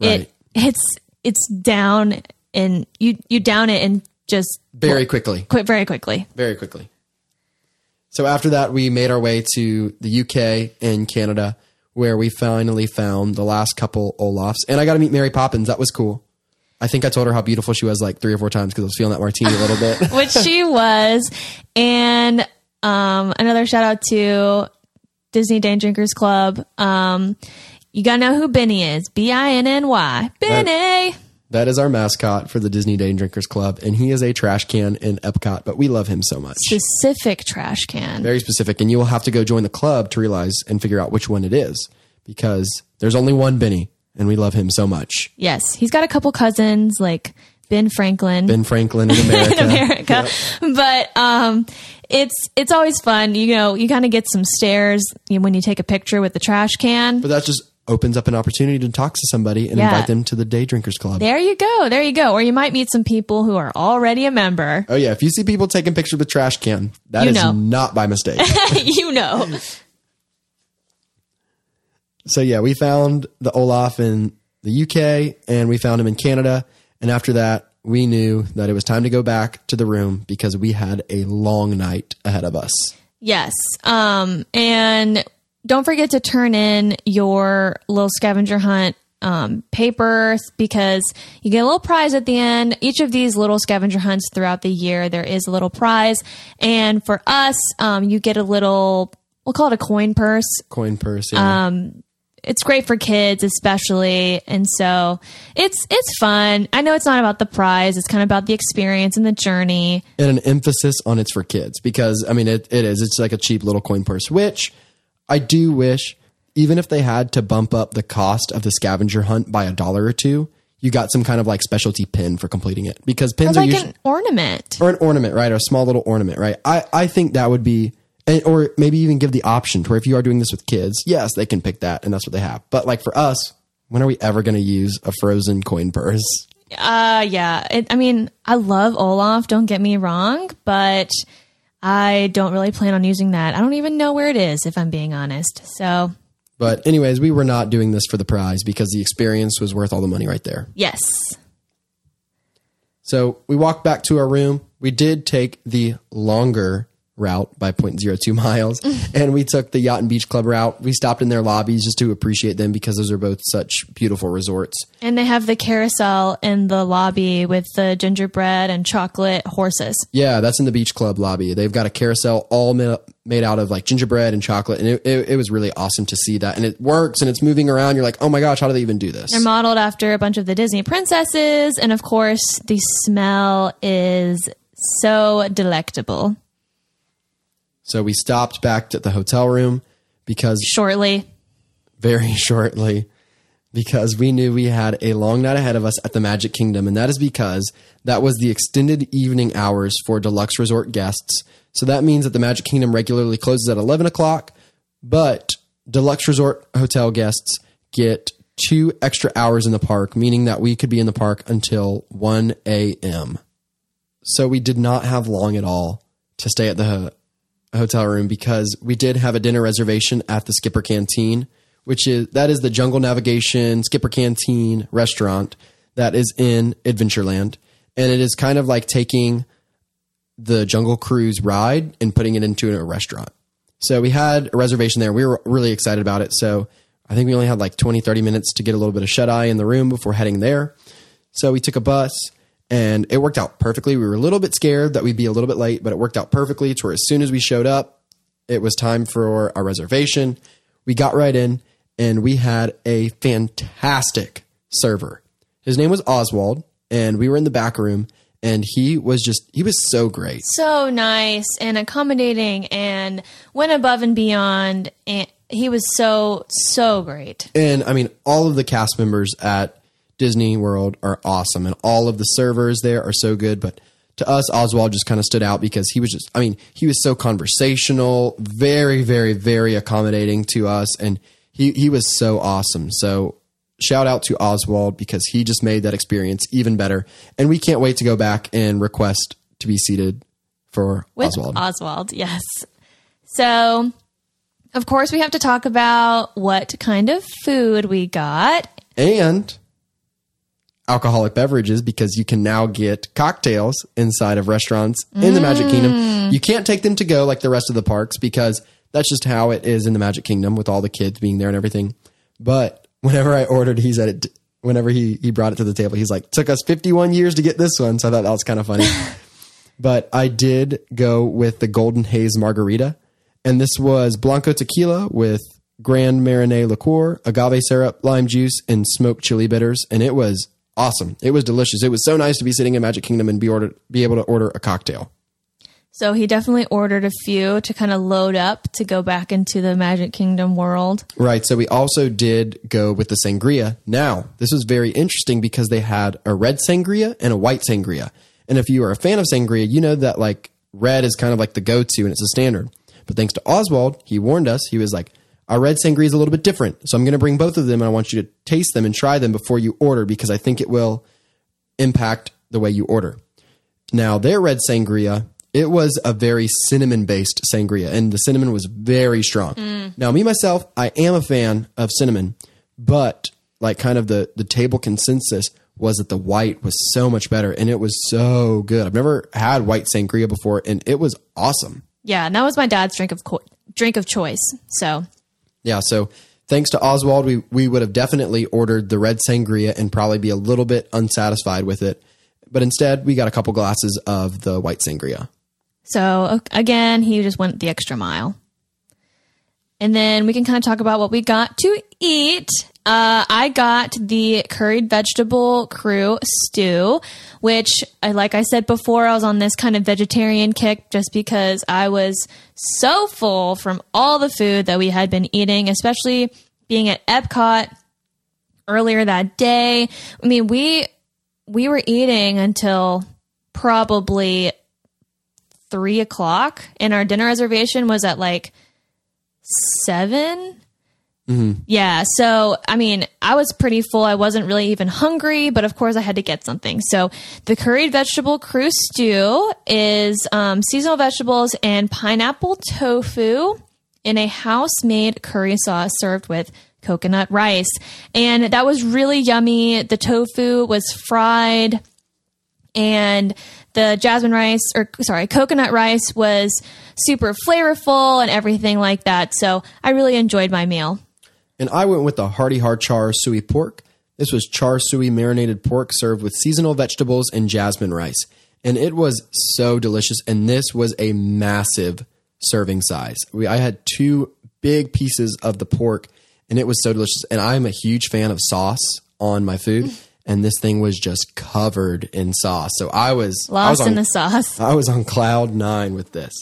Right. it it's it's down and you you down it and just very quickly, quit very quickly. very quickly. So after that, we made our way to the UK and Canada, where we finally found the last couple Olafs, and I got to meet Mary Poppins. That was cool. I think I told her how beautiful she was like three or four times because I was feeling that martini a little bit. *laughs* which she was. And um, another shout out to Disney Day Drinkers Club. Um, you gotta know who Binny is. B I N N Y. Binny. that is our mascot for the Disney Day and Drinkers Club, and he is a trash can in Epcot, but we love him so much. Specific trash can. very specific, and you will have to go join the club to realize and figure out which one it is because there's only one Binny, and we love him so much. Yes, he's got a couple cousins like Ben Franklin. Ben Franklin in America. *laughs* in America. But um, it's it's always fun. You know, you kind of get some stares when you take a picture with the trash can. But that's just opens up an opportunity to talk to somebody and Yeah. invite them to the Day Drinkers Club. There you go. There you go. Or you might meet some people who are already a member. Oh yeah, if you see people taking pictures of with trash can, that You is know. not by mistake. *laughs* you know. so yeah, we found the Olaf in the UK and we found him in Canada, and after that, we knew that it was time to go back to the room because we had a long night ahead of us. Yes. Um, and don't forget to turn in your little scavenger hunt um, paper because you get a little prize at the end. Each of these little scavenger hunts throughout the year, there is a little prize. And for us, um, you get a little, we'll call it a coin purse. Coin purse. Yeah. It's great for kids, especially. And so it's, it's fun. I know it's not about the prize. It's kind of about the experience and the journey. and an emphasis on it's for kids because I mean it, it is it's like a cheap little coin purse which I do wish even if they had to bump up the cost of the scavenger hunt by a dollar or two you got some kind of like specialty pin for completing it because pins are Like usually an ornament. or an ornament right or a small little ornament right I I think that would be or maybe even give the option to where if you are doing this with kids yes they can pick that and that's what they have but like for us when are we ever going to use a frozen coin purse Uh, yeah. It, I mean, I love Olaf. Don't get me wrong, but I don't really plan on using that. I don't even know where it is, if I'm being honest. So, but anyways we were not doing this for the prize because the experience was worth all the money right there yes. So we walked back to our room. We did take the longer route by 0.02 *laughs* miles and we took the Yacht and Beach Club route. We stopped in their lobbies just to appreciate them because those are both such beautiful resorts. And they have the carousel in the lobby with the gingerbread and chocolate horses. Yeah, that's in the Beach Club lobby. They've got a carousel all made, out of like gingerbread and chocolate. And it, it, it was really awesome to see that. And it works and it's moving around. You're like, oh my gosh, how do they even do this? They're modeled after a bunch of the Disney princesses. And of course, the smell is so delectable. So we stopped back at the hotel room because Shortly. very *laughs* shortly because we knew we had a long night ahead of us at the Magic Kingdom. And that is because that was the extended evening hours for deluxe resort guests. So that means that the Magic Kingdom regularly closes at 11 o'clock, but deluxe resort hotel guests get two extra hours in the park, meaning that we could be in the park until 1 a.m. So we did not have long at all to stay at the hotel room because we did have a dinner reservation at the Skipper Canteen, which is that is the Jungle Navigation Skipper Canteen restaurant that is in Adventureland, and it is kind of like taking the Jungle Cruise ride and putting it into a restaurant. So we had a reservation there. We were really excited about it. So I think we only had like 20, 30 minutes to get a little bit of shut eye in the room before heading there. So we took a bus and it worked out perfectly. We were a little bit scared that we'd be a little bit late, but it worked out perfectly to where as soon as we showed up, it was time for our reservation. We got right in and we had a fantastic server. His name was Oswald and we were in the back room and he was just, he was so great. so nice and accommodating and went above and beyond and he was so so great And I mean, all of the cast members at Disney World are awesome, and all of the servers there are so good. But to us, Oswald just kind of stood out because he was just, I mean, he was so conversational, very, very, very accommodating to us, and he, he was so awesome. So shout out to Oswald because he just made that experience even better. And we can't wait to go back and request to be seated for with Oswald. Oswald, yes. So, of course, we have to talk about what kind of food we got. and alcoholic beverages because you can now get cocktails inside of restaurants in the Magic Kingdom. Mm. You can't take them to go like the rest of the parks because that's just how it is in the Magic Kingdom with all the kids being there and everything. But whenever I ordered, he said it. Whenever he he brought it to the table, he's like, "Took us 51 years to get this one." So I thought that was kind of funny. *laughs* but I did go with the Golden Haze Margarita, and this was Blanco tequila with Grand Marnier liqueur, agave syrup, lime juice, and smoked chili bitters, and it was awesome. It was delicious. It was so nice to be sitting in Magic Kingdom and be ordered be able to order a cocktail. So he definitely ordered a few to kind of load up to go back into the Magic Kingdom world. Right. So we also did go with the sangria. Now, this was very interesting because they had a red sangria and a white sangria. And if you are a fan of sangria, you know that like red is kind of like the go to and it's a standard. But thanks to Oswald, he warned us. He was like, our red sangria is a little bit different. So I'm going to bring both of them and I want you to taste them and try them before you order because I think it will impact the way you order. Now, their red sangria, it was a very cinnamon based sangria, and the cinnamon was very strong. Mm. Now, me myself, I am a fan of cinnamon, but like kind of the, the table consensus was that the white was so much better and it was so good. I've never had white sangria before, and it was awesome. Yeah, and that was my dad's drink of co- drink of choice. So Yeah, so thanks to Oswald, we, we would have definitely ordered the red sangria and probably be a little bit unsatisfied with it. But instead, we got a couple glasses of the white sangria. So again, he just went the extra mile. And then we can kind of talk about what we got to eat. Uh, I got the curried vegetable crew stew, which, I, like I said before, I was on this kind of vegetarian kick just because I was so full from all the food that we had been eating, especially being at Epcot earlier that day. I mean, we we were eating until probably three o'clock, and our dinner reservation was at like 7 Yeah. So, I mean, I was pretty full. I wasn't really even hungry, but of course I had to get something. So, the curried vegetable crew stew is um, seasonal vegetables and pineapple tofu in a house made curry sauce served with coconut rice. And that was really yummy. The tofu was fried and the jasmine rice or sorry coconut rice was super flavorful and everything like that so i really enjoyed my meal And I went with the hearty hard char siu pork. This was char siu marinated pork served with seasonal vegetables and jasmine rice. And it was so delicious. And this was a massive serving size. We, I had two big pieces of the pork, and it was so delicious. And I'm a huge fan of sauce on my food. And this thing was just covered in sauce. So I was I was lost on- in the sauce I was on cloud nine with this.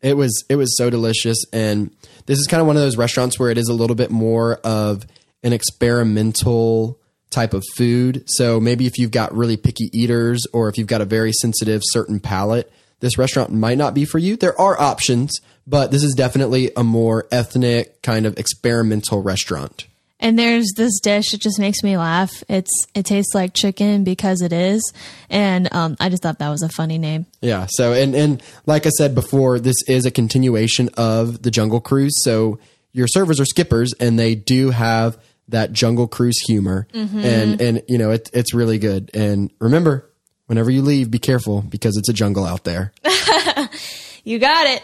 It was it was so delicious, and this is kind of one of those restaurants where it is a little bit more of an experimental type of food. So maybe if you've got really picky eaters, or if you've got a very sensitive certain palate, this restaurant might not be for you. There are options, but this is definitely a more ethnic kind of experimental restaurant. And there's this dish it just makes me laugh it's it tastes like chicken because it is and um, i just thought that was a funny name Yeah. So and and like I said before, this is a continuation of the Jungle Cruise. So your servers are skippers, and they do have that Jungle Cruise humor, and and you know it, it's really good. And remember, whenever you leave, be careful because it's a jungle out there. *laughs* you got it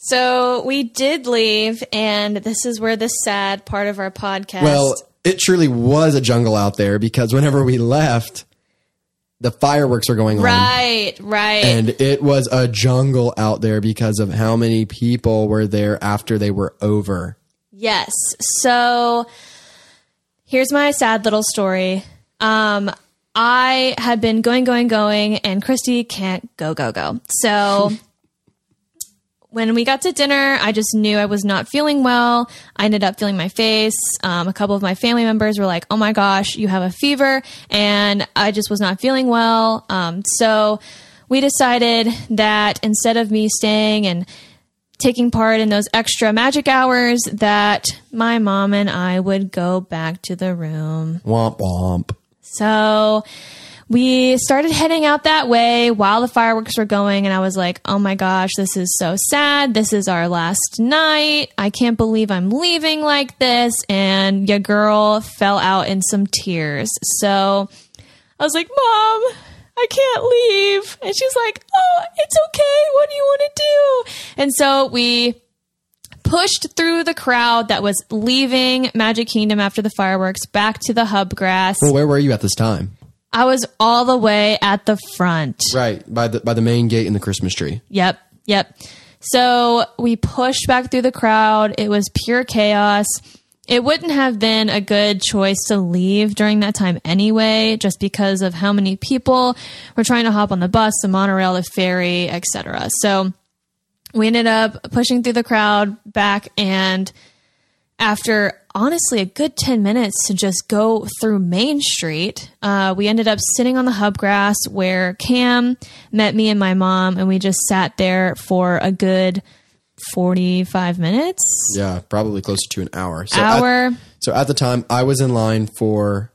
so we did leave and this is where the sad part of our podcast Well, it truly was a jungle out there because whenever we left, the fireworks were going on. right right And it was a jungle out there because of how many people were there after they were over. Yes. So here's my sad little story. Um, I had been going, going, going, and Christy can't go, go, go. So *laughs* when we got to dinner, I just knew I was not feeling well. I ended up feeling my face. Um, a couple of my family members were like, "Oh my gosh, you have a fever," and I just was not feeling well. Um, so we decided that instead of me staying and taking part in those extra magic hours, that my mom and I would go back to the room. Womp womp. So we started heading out that way while the fireworks were going and i was like oh my gosh this is so sad this is our last night i can't believe i'm leaving like this and your girl fell out in some tears so i was like mom I can't leave. And she's like, Oh, it's okay. What do you want to do? And so we pushed through the crowd that was leaving Magic Kingdom after the fireworks back to the hub grass. Well, where were you at this time? I was all the way at the front. Right by the by the main gate in the Christmas tree. Yep, yep. So we pushed back through the crowd. It was pure chaos. It wouldn't have been a good choice to leave during that time anyway, just because of how many people were trying to hop on the bus, the monorail, the ferry, etc. So we ended up pushing through the crowd back and after honestly a good 10 minutes to just go through Main Street, uh, we ended up sitting on the hub grass where Cam met me and my mom, and we just sat there for a good 45 minutes. Yeah, probably closer to an hour. So Hour. At, so at the time, I was in line for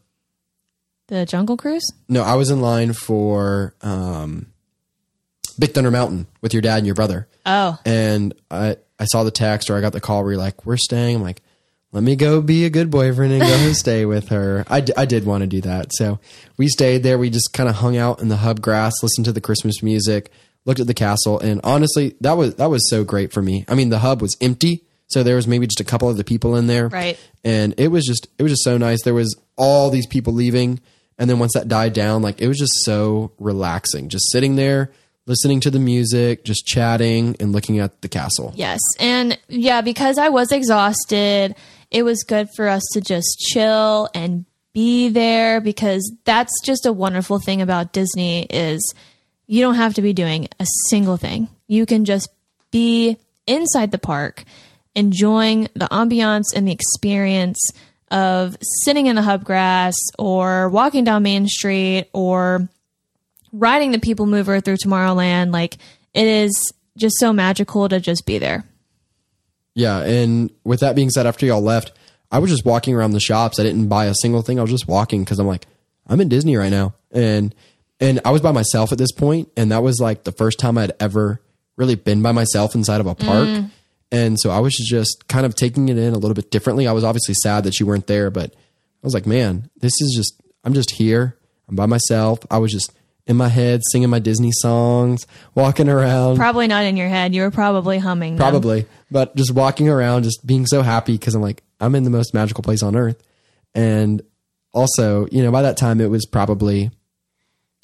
The Jungle Cruise? no, I was in line for um, Big Thunder Mountain with your dad and your brother. Oh, and I I saw the text or I got the call where you're like, we're staying. I'm like, let me go be a good boyfriend and go and stay with her. I, d- I did want to do that. So we stayed there. We just kind of hung out in the hub grass, listened to the Christmas music, looked at the castle. And honestly, that was, that was so great for me. I mean, the hub was empty. So there was maybe just a couple of the people in there. Right. And it was just, it was just so nice. There was all these people leaving. And then once that died down, like it was just so relaxing, just sitting there, listening to the music, just chatting and looking at the castle. yes. And yeah, because I was exhausted, it was good for us to just chill and be there because that's just a wonderful thing about Disney is you don't have to be doing a single thing. You can just be inside the park enjoying the ambiance and the experience of sitting in the hub grass or walking down Main Street or riding the people mover through Tomorrowland. Like it is just so magical to just be there. Yeah, and with that being said, after y'all left, I was just walking around the shops. I didn't buy a single thing. I was just walking because I'm like, I'm in Disney right now, and and I was by myself at this point, and that was like the first time I'd ever really been by myself inside of a park, mm. and so I was just kind of taking it in a little bit differently. I was obviously sad that you weren't there, but I was like, man, this is just I'm just here. I'm by myself. I was just in my head singing my Disney songs, walking around. Probably not in your head. You were probably humming. them. Probably, but just walking around, just being so happy because I'm like, I'm in the most magical place on earth. And also, you know, by that time it was probably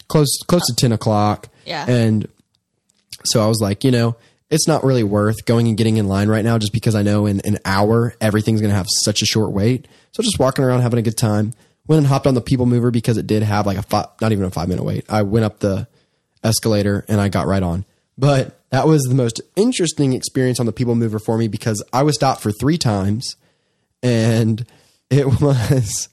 close close to ten o'clock. Yeah. And so I was like, you know, it's not really worth going and getting in line right now just because I know in an hour everything's gonna have such a short wait. So just walking around having a good time. Went and hopped on the people mover because it did have like a five, not even a five minute wait. I went up the escalator and I got right on. But that was the most interesting experience on the people mover for me because I was stopped for three times and it *laughs* was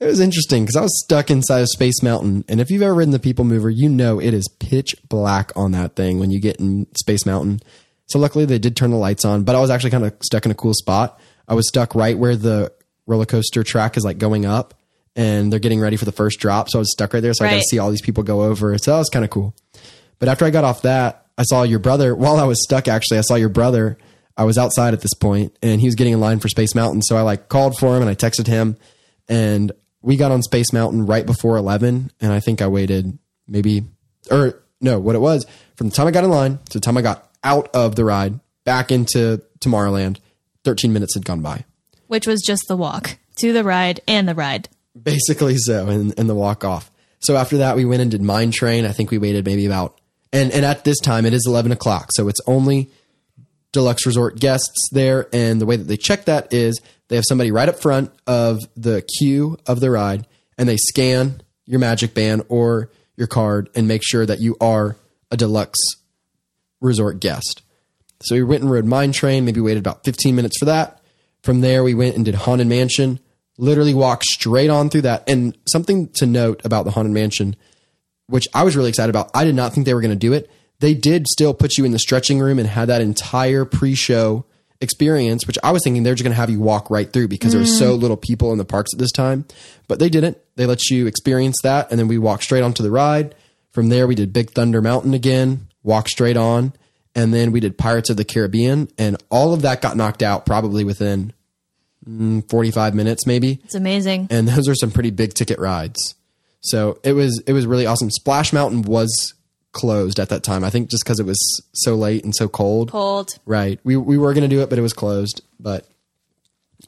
it was interesting because I was stuck inside of Space Mountain. And if you've ever ridden the people mover, you know it is pitch black on that thing when you get in Space Mountain. So luckily they did turn the lights on, but I was actually kind of stuck in a cool spot. I was stuck right where the roller coaster track is like going up and they're getting ready for the first drop. So I was stuck right there. So I got to see all these people go over. So that was kind of cool. But after I got off that, I saw your brother. *laughs* While I was stuck, actually, I saw your brother. I was outside at this point, and he was getting in line for Space Mountain. So I like called for him and I texted him, and we got on Space Mountain right before eleven. And I think I waited maybe, or no, what it was from the time I got in line to the time I got out of the ride back into Tomorrowland, thirteen minutes had gone by. Which was just the walk to the ride and the ride. Basically *laughs* so, and, and the walk off. So after that, we went and did Mine Train. I think we waited maybe about, and, and at this time, it is 11 o'clock. So it's only deluxe resort guests there. And the way that they check that is they have somebody right up front of the queue of the ride and they scan your magic band or your card and make sure that you are a deluxe resort guest. So we went and rode Mine Train, maybe waited about 15 minutes for that. From there, we went and did Haunted Mansion, literally walked straight on through that. And something to note about the Haunted Mansion, which I was really excited about, I did not think they were going to do it. They did still put you in the stretching room and had that entire pre show experience, which I was thinking they're just going to have you walk right through because there were so little people in the parks at this time. But they didn't. They let you experience that. And then we walked straight onto the ride. From there, we did Big Thunder Mountain again, walk straight on. And then we did Pirates of the Caribbean. And all of that got knocked out probably within mm, Mm, 45 minutes, maybe It's amazing. and those are some pretty big ticket rides. So it was it was really awesome. Splash Mountain was closed at that time. I think just because it was so late and so cold. Cold. Right. We we were going to do it, but it was closed. But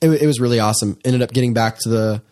it, it was really awesome. Ended up getting back to the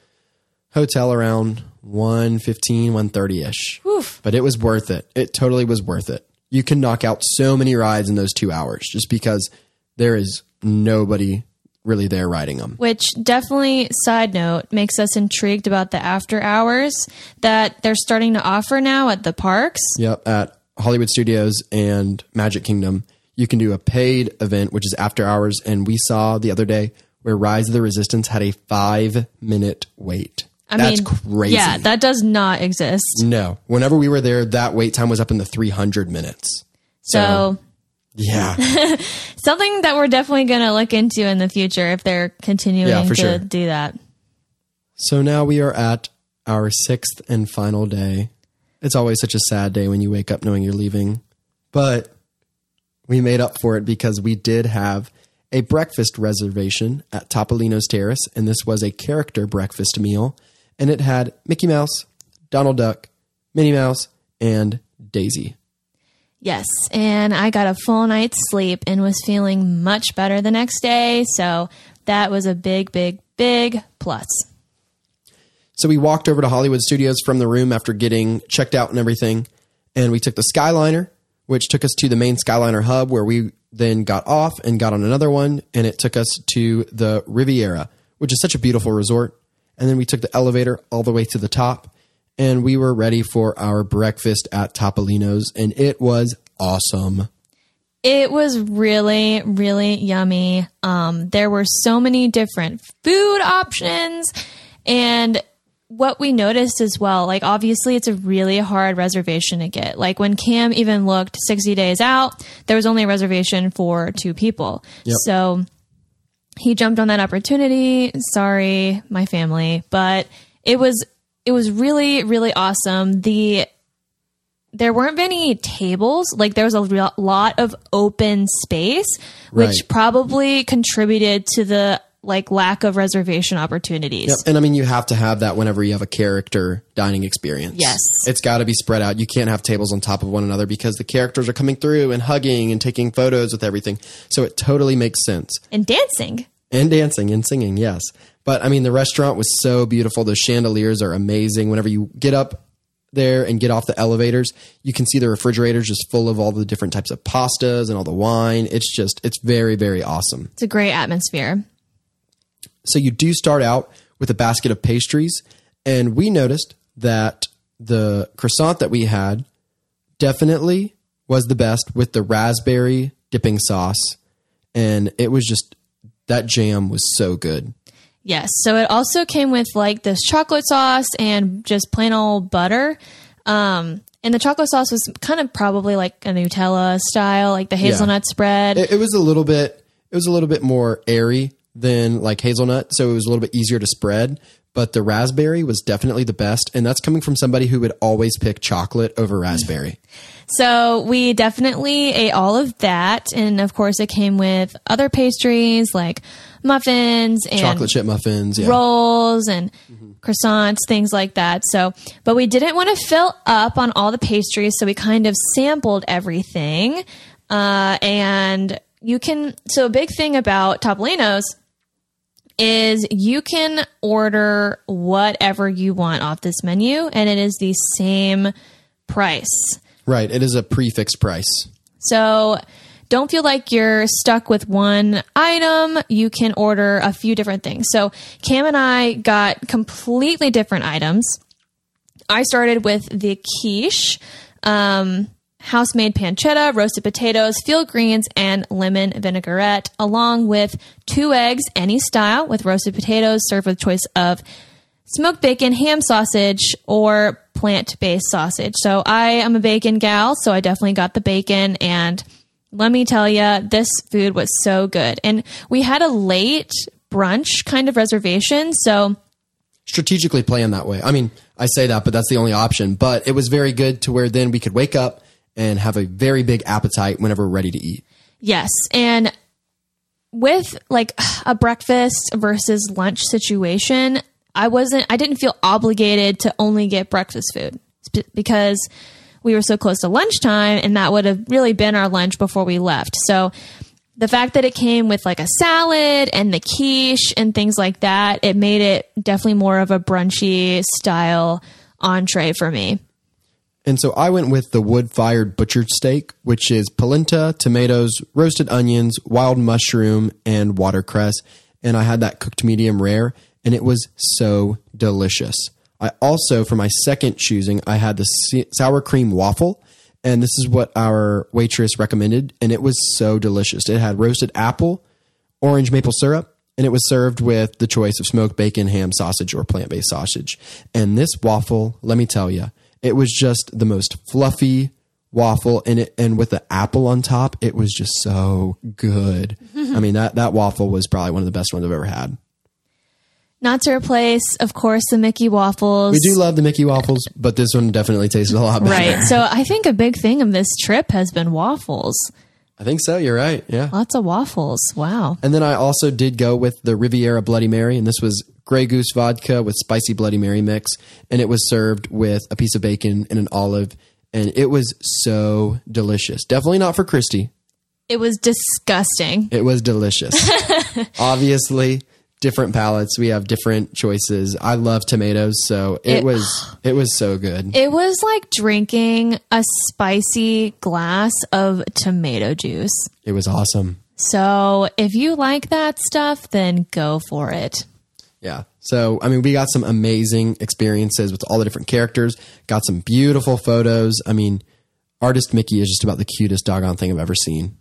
hotel around 115, 130 ish. Oof. But it was worth it. It totally was worth it. You can knock out so many rides in those two hours just because there is nobody really there riding them. Which definitely, side note, makes us intrigued about the after hours that they're starting to offer now at the parks. Yep, at Hollywood Studios and Magic Kingdom, you can do a paid event, which is after hours. And we saw the other day where Rise of the Resistance had a five minute wait. I That's mean, crazy. Yeah, that does not exist. no, whenever we were there, that wait time was up in the 300 minutes. So, Yeah, *laughs* something that we're definitely going to look into in the future if they're continuing Yeah, for to sure. do that. so now we are at our sixth and final day. It's always such a sad day when you wake up knowing you're leaving, but we made up for it because we did have a breakfast reservation at Topolino's Terrace, and this was a character breakfast meal, and it had Mickey Mouse, Donald Duck, Minnie Mouse, and Daisy. Yes, and I got a full night's sleep and was feeling much better the next day. So that was a big, big, big plus. So we walked over to Hollywood Studios from the room after getting checked out and everything, and we took the Skyliner, which took us to the main Skyliner hub, where we then got off and got on another one, and it took us to the Riviera, which is such a beautiful resort. And then we took the elevator all the way to the top, and we were ready for our breakfast at Topolino's, and it was awesome. It was really, really yummy. Um, there were so many different food options. And what we noticed as well, like obviously it's a really hard reservation to get. Like when Cam even looked 60 days out, there was only a reservation for two people. Yep. So he jumped on that opportunity. Sorry, my family, but it was it was really really awesome. The there weren't many tables. Like there was a lot of open space, which Right. probably contributed to the like lack of reservation opportunities. Yep. And I mean, you have to have that whenever you have a character dining experience. Yes. It's got to be spread out. You can't have tables on top of one another because the characters are coming through and hugging and taking photos with everything. So it totally makes sense. And dancing. And dancing and singing, yes. But I mean, the restaurant was so beautiful. The chandeliers are amazing. Whenever you get up there and get off the elevators, you can see the refrigerators just full of all the different types of pastas and all the wine. It's just, it's very, very awesome. It's a great atmosphere. So you do start out with a basket of pastries, and we noticed that the croissant that we had definitely was the best with the raspberry dipping sauce, and it was just that jam was so good. Yes. So it also came with like this chocolate sauce and just plain old butter. Um, and the chocolate sauce was kind of probably like a Nutella style, like the hazelnut spread. It, it was a little bit it was a little bit more airy than like hazelnut, so it was a little bit easier to spread. But the raspberry was definitely the best, and that's coming from somebody who would always pick chocolate over raspberry. *laughs* So we definitely ate all of that. And of course, it came with other pastries like muffins and Chocolate chip muffins, yeah. rolls and croissants, things like that. So, but we didn't want to fill up on all the pastries. So we kind of sampled everything. Uh, and you can, so a big thing about Topolino's is you can order whatever you want off this menu and it is the same price. Right, it is a prefix price. So don't feel like you're stuck with one item. You can order a few different things. So Cam and I got completely different items. I started with the quiche, um, house made pancetta, roasted potatoes, field greens, and lemon vinaigrette, along with two eggs, any style, with roasted potatoes, served with choice of smoked bacon, ham sausage, or plant based sausage. So I am a bacon gal, so I definitely got the bacon and let me tell you, this food was so good. And we had a late brunch kind of reservation. So strategically plan that way. I mean, I say that, but that's the only option. But it was very good to where then we could wake up and have a very big appetite whenever we're ready to eat. Yes. And with like a breakfast versus lunch situation, I wasn't, I didn't feel obligated to only get breakfast food because we were so close to lunchtime and that would have really been our lunch before we left. So the fact that it came with like a salad and the quiche and things like that, it made it definitely more of a brunchy style entree for me. And so I went with the wood fired butchered steak, which is polenta, tomatoes, roasted onions, wild mushroom, and watercress. And I had that cooked medium rare, and it was so delicious. I also, for my second choosing, I had the sour cream waffle, and this is what our waitress recommended, and it was so delicious. It had roasted apple, orange maple syrup, and it was served with the choice of smoked bacon, ham, sausage, or plant based sausage. And this waffle, let me tell you, it was just the most fluffy waffle, and it and with the apple on top, it was just so good. *laughs* I mean that that waffle was probably one of the best ones I've ever had. Not to replace, of course, the Mickey waffles. We do love the Mickey waffles, but this one definitely tasted a lot better. Right. So *laughs* I think a big thing of this trip has been waffles. I think so. You're right. Yeah. Lots of waffles. Wow. And then I also did go with the Riviera Bloody Mary, and this was Grey Goose vodka with spicy Bloody Mary mix, and it was served with a piece of bacon and an olive, and it was so delicious. Definitely not for Christy. It was disgusting. It was delicious. *laughs* Obviously, different palates. We have different choices. I love tomatoes, so it, it, was it was so good. It was like drinking a spicy glass of tomato juice. It was awesome. So, if you like that stuff, then go for it. Yeah. So, I mean, we got some amazing experiences with all the different characters, got some beautiful photos. I mean, artist Mickey is just about the cutest doggone thing I've ever seen.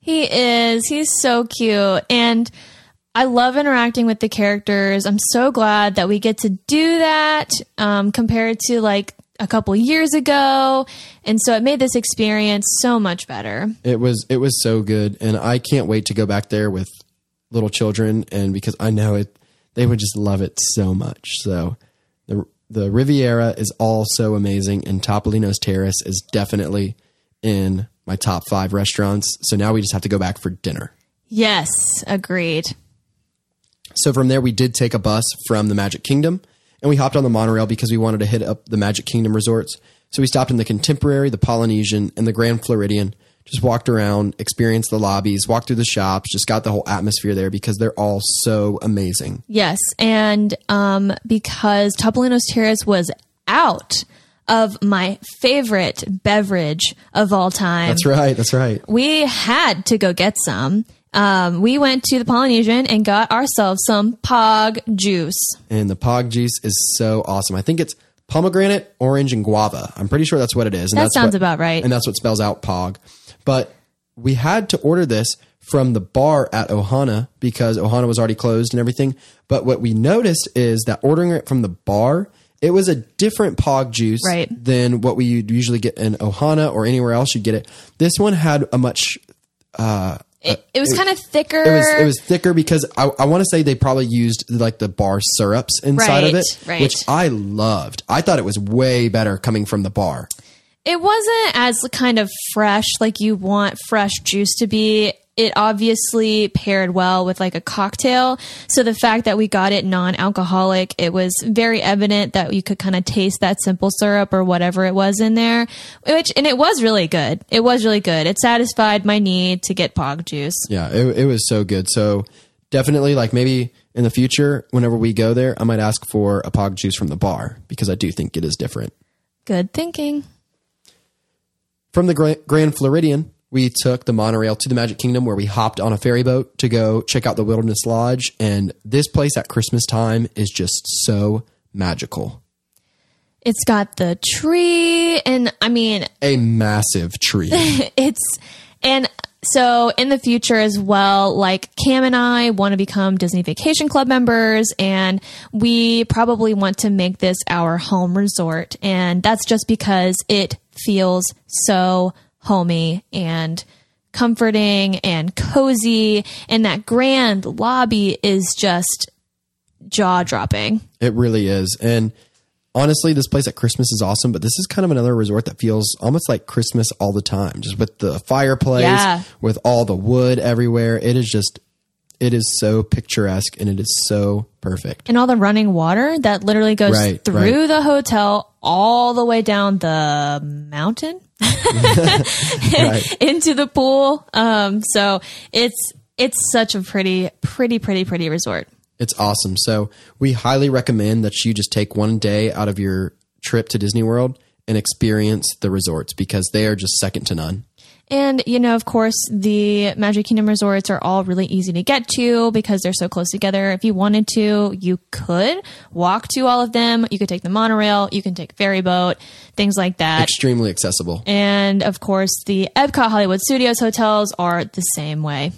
He is. He's so cute. And I love interacting with the characters. I'm so glad that we get to do that um, compared to like a couple years ago. And so it made this experience so much better. It was it was so good. And i can't wait to go back there with little children. And because i know it they would just love it so much. So the the riviera is also amazing. And topolino's terrace is definitely in my top five restaurants. So now we just have to go back for dinner. Yes agreed so from there, we did take a bus from the Magic Kingdom and we hopped on the monorail because we wanted to hit up the Magic Kingdom resorts. So we stopped in the Contemporary, the Polynesian, and the Grand Floridian. Just walked around, experienced the lobbies, walked through the shops, just got the whole atmosphere there because they're all so amazing. Yes, and um, because Topolino's Terrace was out of my favorite beverage of all time. That's right. That's right. We had to go get some um, we went to the Polynesian and got ourselves some Pog juice. And the Pog juice is so awesome. I think it's pomegranate, orange, and guava. I'm pretty sure that's what it is. And that sounds what, about right. And that's what spells out Pog. But we had to order this from the bar at Ohana because Ohana was already closed and everything. But what we noticed is that ordering it from the bar, it was a different Pog juice right. than what we usually get in Ohana or anywhere else you get it. This one had a much uh, it, it was kind of thicker. It was it was thicker because I, I want to say they probably used like the bar syrups inside right, of it, right. which I loved. I thought it was way better coming from the bar. It wasn't as kind of fresh like you want fresh juice to be it obviously paired well with like a cocktail. So the fact that we got it non-alcoholic, it was very evident that you could kind of taste that simple syrup or whatever it was in there, which, and it was really good. It was really good. It satisfied my need to get pog juice. Yeah, it, it was so good. So definitely like maybe in the future, whenever we go there, I might ask for a pog juice from the bar because I do think it is different. Good thinking. From the Grand Floridian, we took the monorail to the Magic Kingdom where we hopped on a ferry boat to go check out the Wilderness Lodge. And this place at Christmas time is just so magical. It's got the tree, and I mean, a massive tree. *laughs* it's, and so in the future as well, like Cam and I want to become Disney Vacation Club members, and we probably want to make this our home resort. And that's just because it feels so homey and comforting and cozy. And that grand lobby is just jaw dropping. It really is. And honestly, this place at Christmas is awesome, but this is kind of another resort that feels almost like Christmas all the time, just with the fireplace, Yeah. with all the wood everywhere. It is just, it is so picturesque and it is so perfect. And all the running water that literally goes Right, through right. the hotel all the way down the mountain *laughs* Right. *laughs* into the pool. Um, so it's it's such a pretty, pretty, pretty, pretty resort. It's awesome. So we highly recommend that you just take one day out of your trip to Disney World and experience the resorts because they are just second to none. And, you know, of course, the Magic Kingdom resorts are all really easy to get to because they're so close together. If you wanted to, you could walk to all of them. You could take the monorail, you can take ferry boat, things like that. Extremely accessible. And of course, the Epcot Hollywood Studios hotels are the same way.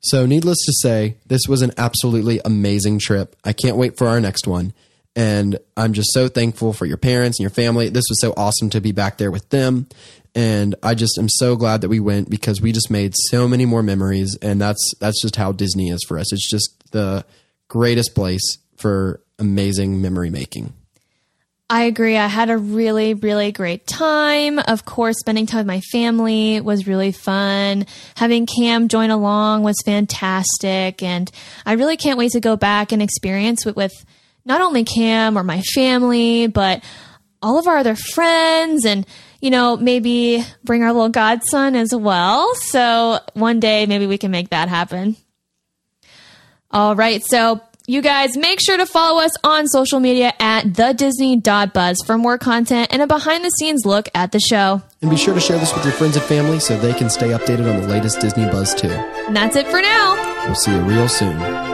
So, needless to say, this was an absolutely amazing trip. I can't wait for our next one. And I'm just so thankful for your parents and your family. This was so awesome to be back there with them. And I just am so glad that we went because we just made so many more memories. And that's that's just how Disney is for us. It's just the greatest place for amazing memory making. I agree. I had a really, really great time. Of course, spending time with my family was really fun. Having Cam join along was fantastic. And I really can't wait to go back and experience it with not only Cam or my family, but all of our other friends and, you know, maybe bring our little godson as well. So one day maybe we can make that happen. All right. So you guys make sure to follow us on social media at the Disney.buzz for more content and a behind the scenes look at the show. And be sure to share this with your friends and family so they can stay updated on the latest Disney buzz too. And that's it for now. We'll see you real soon.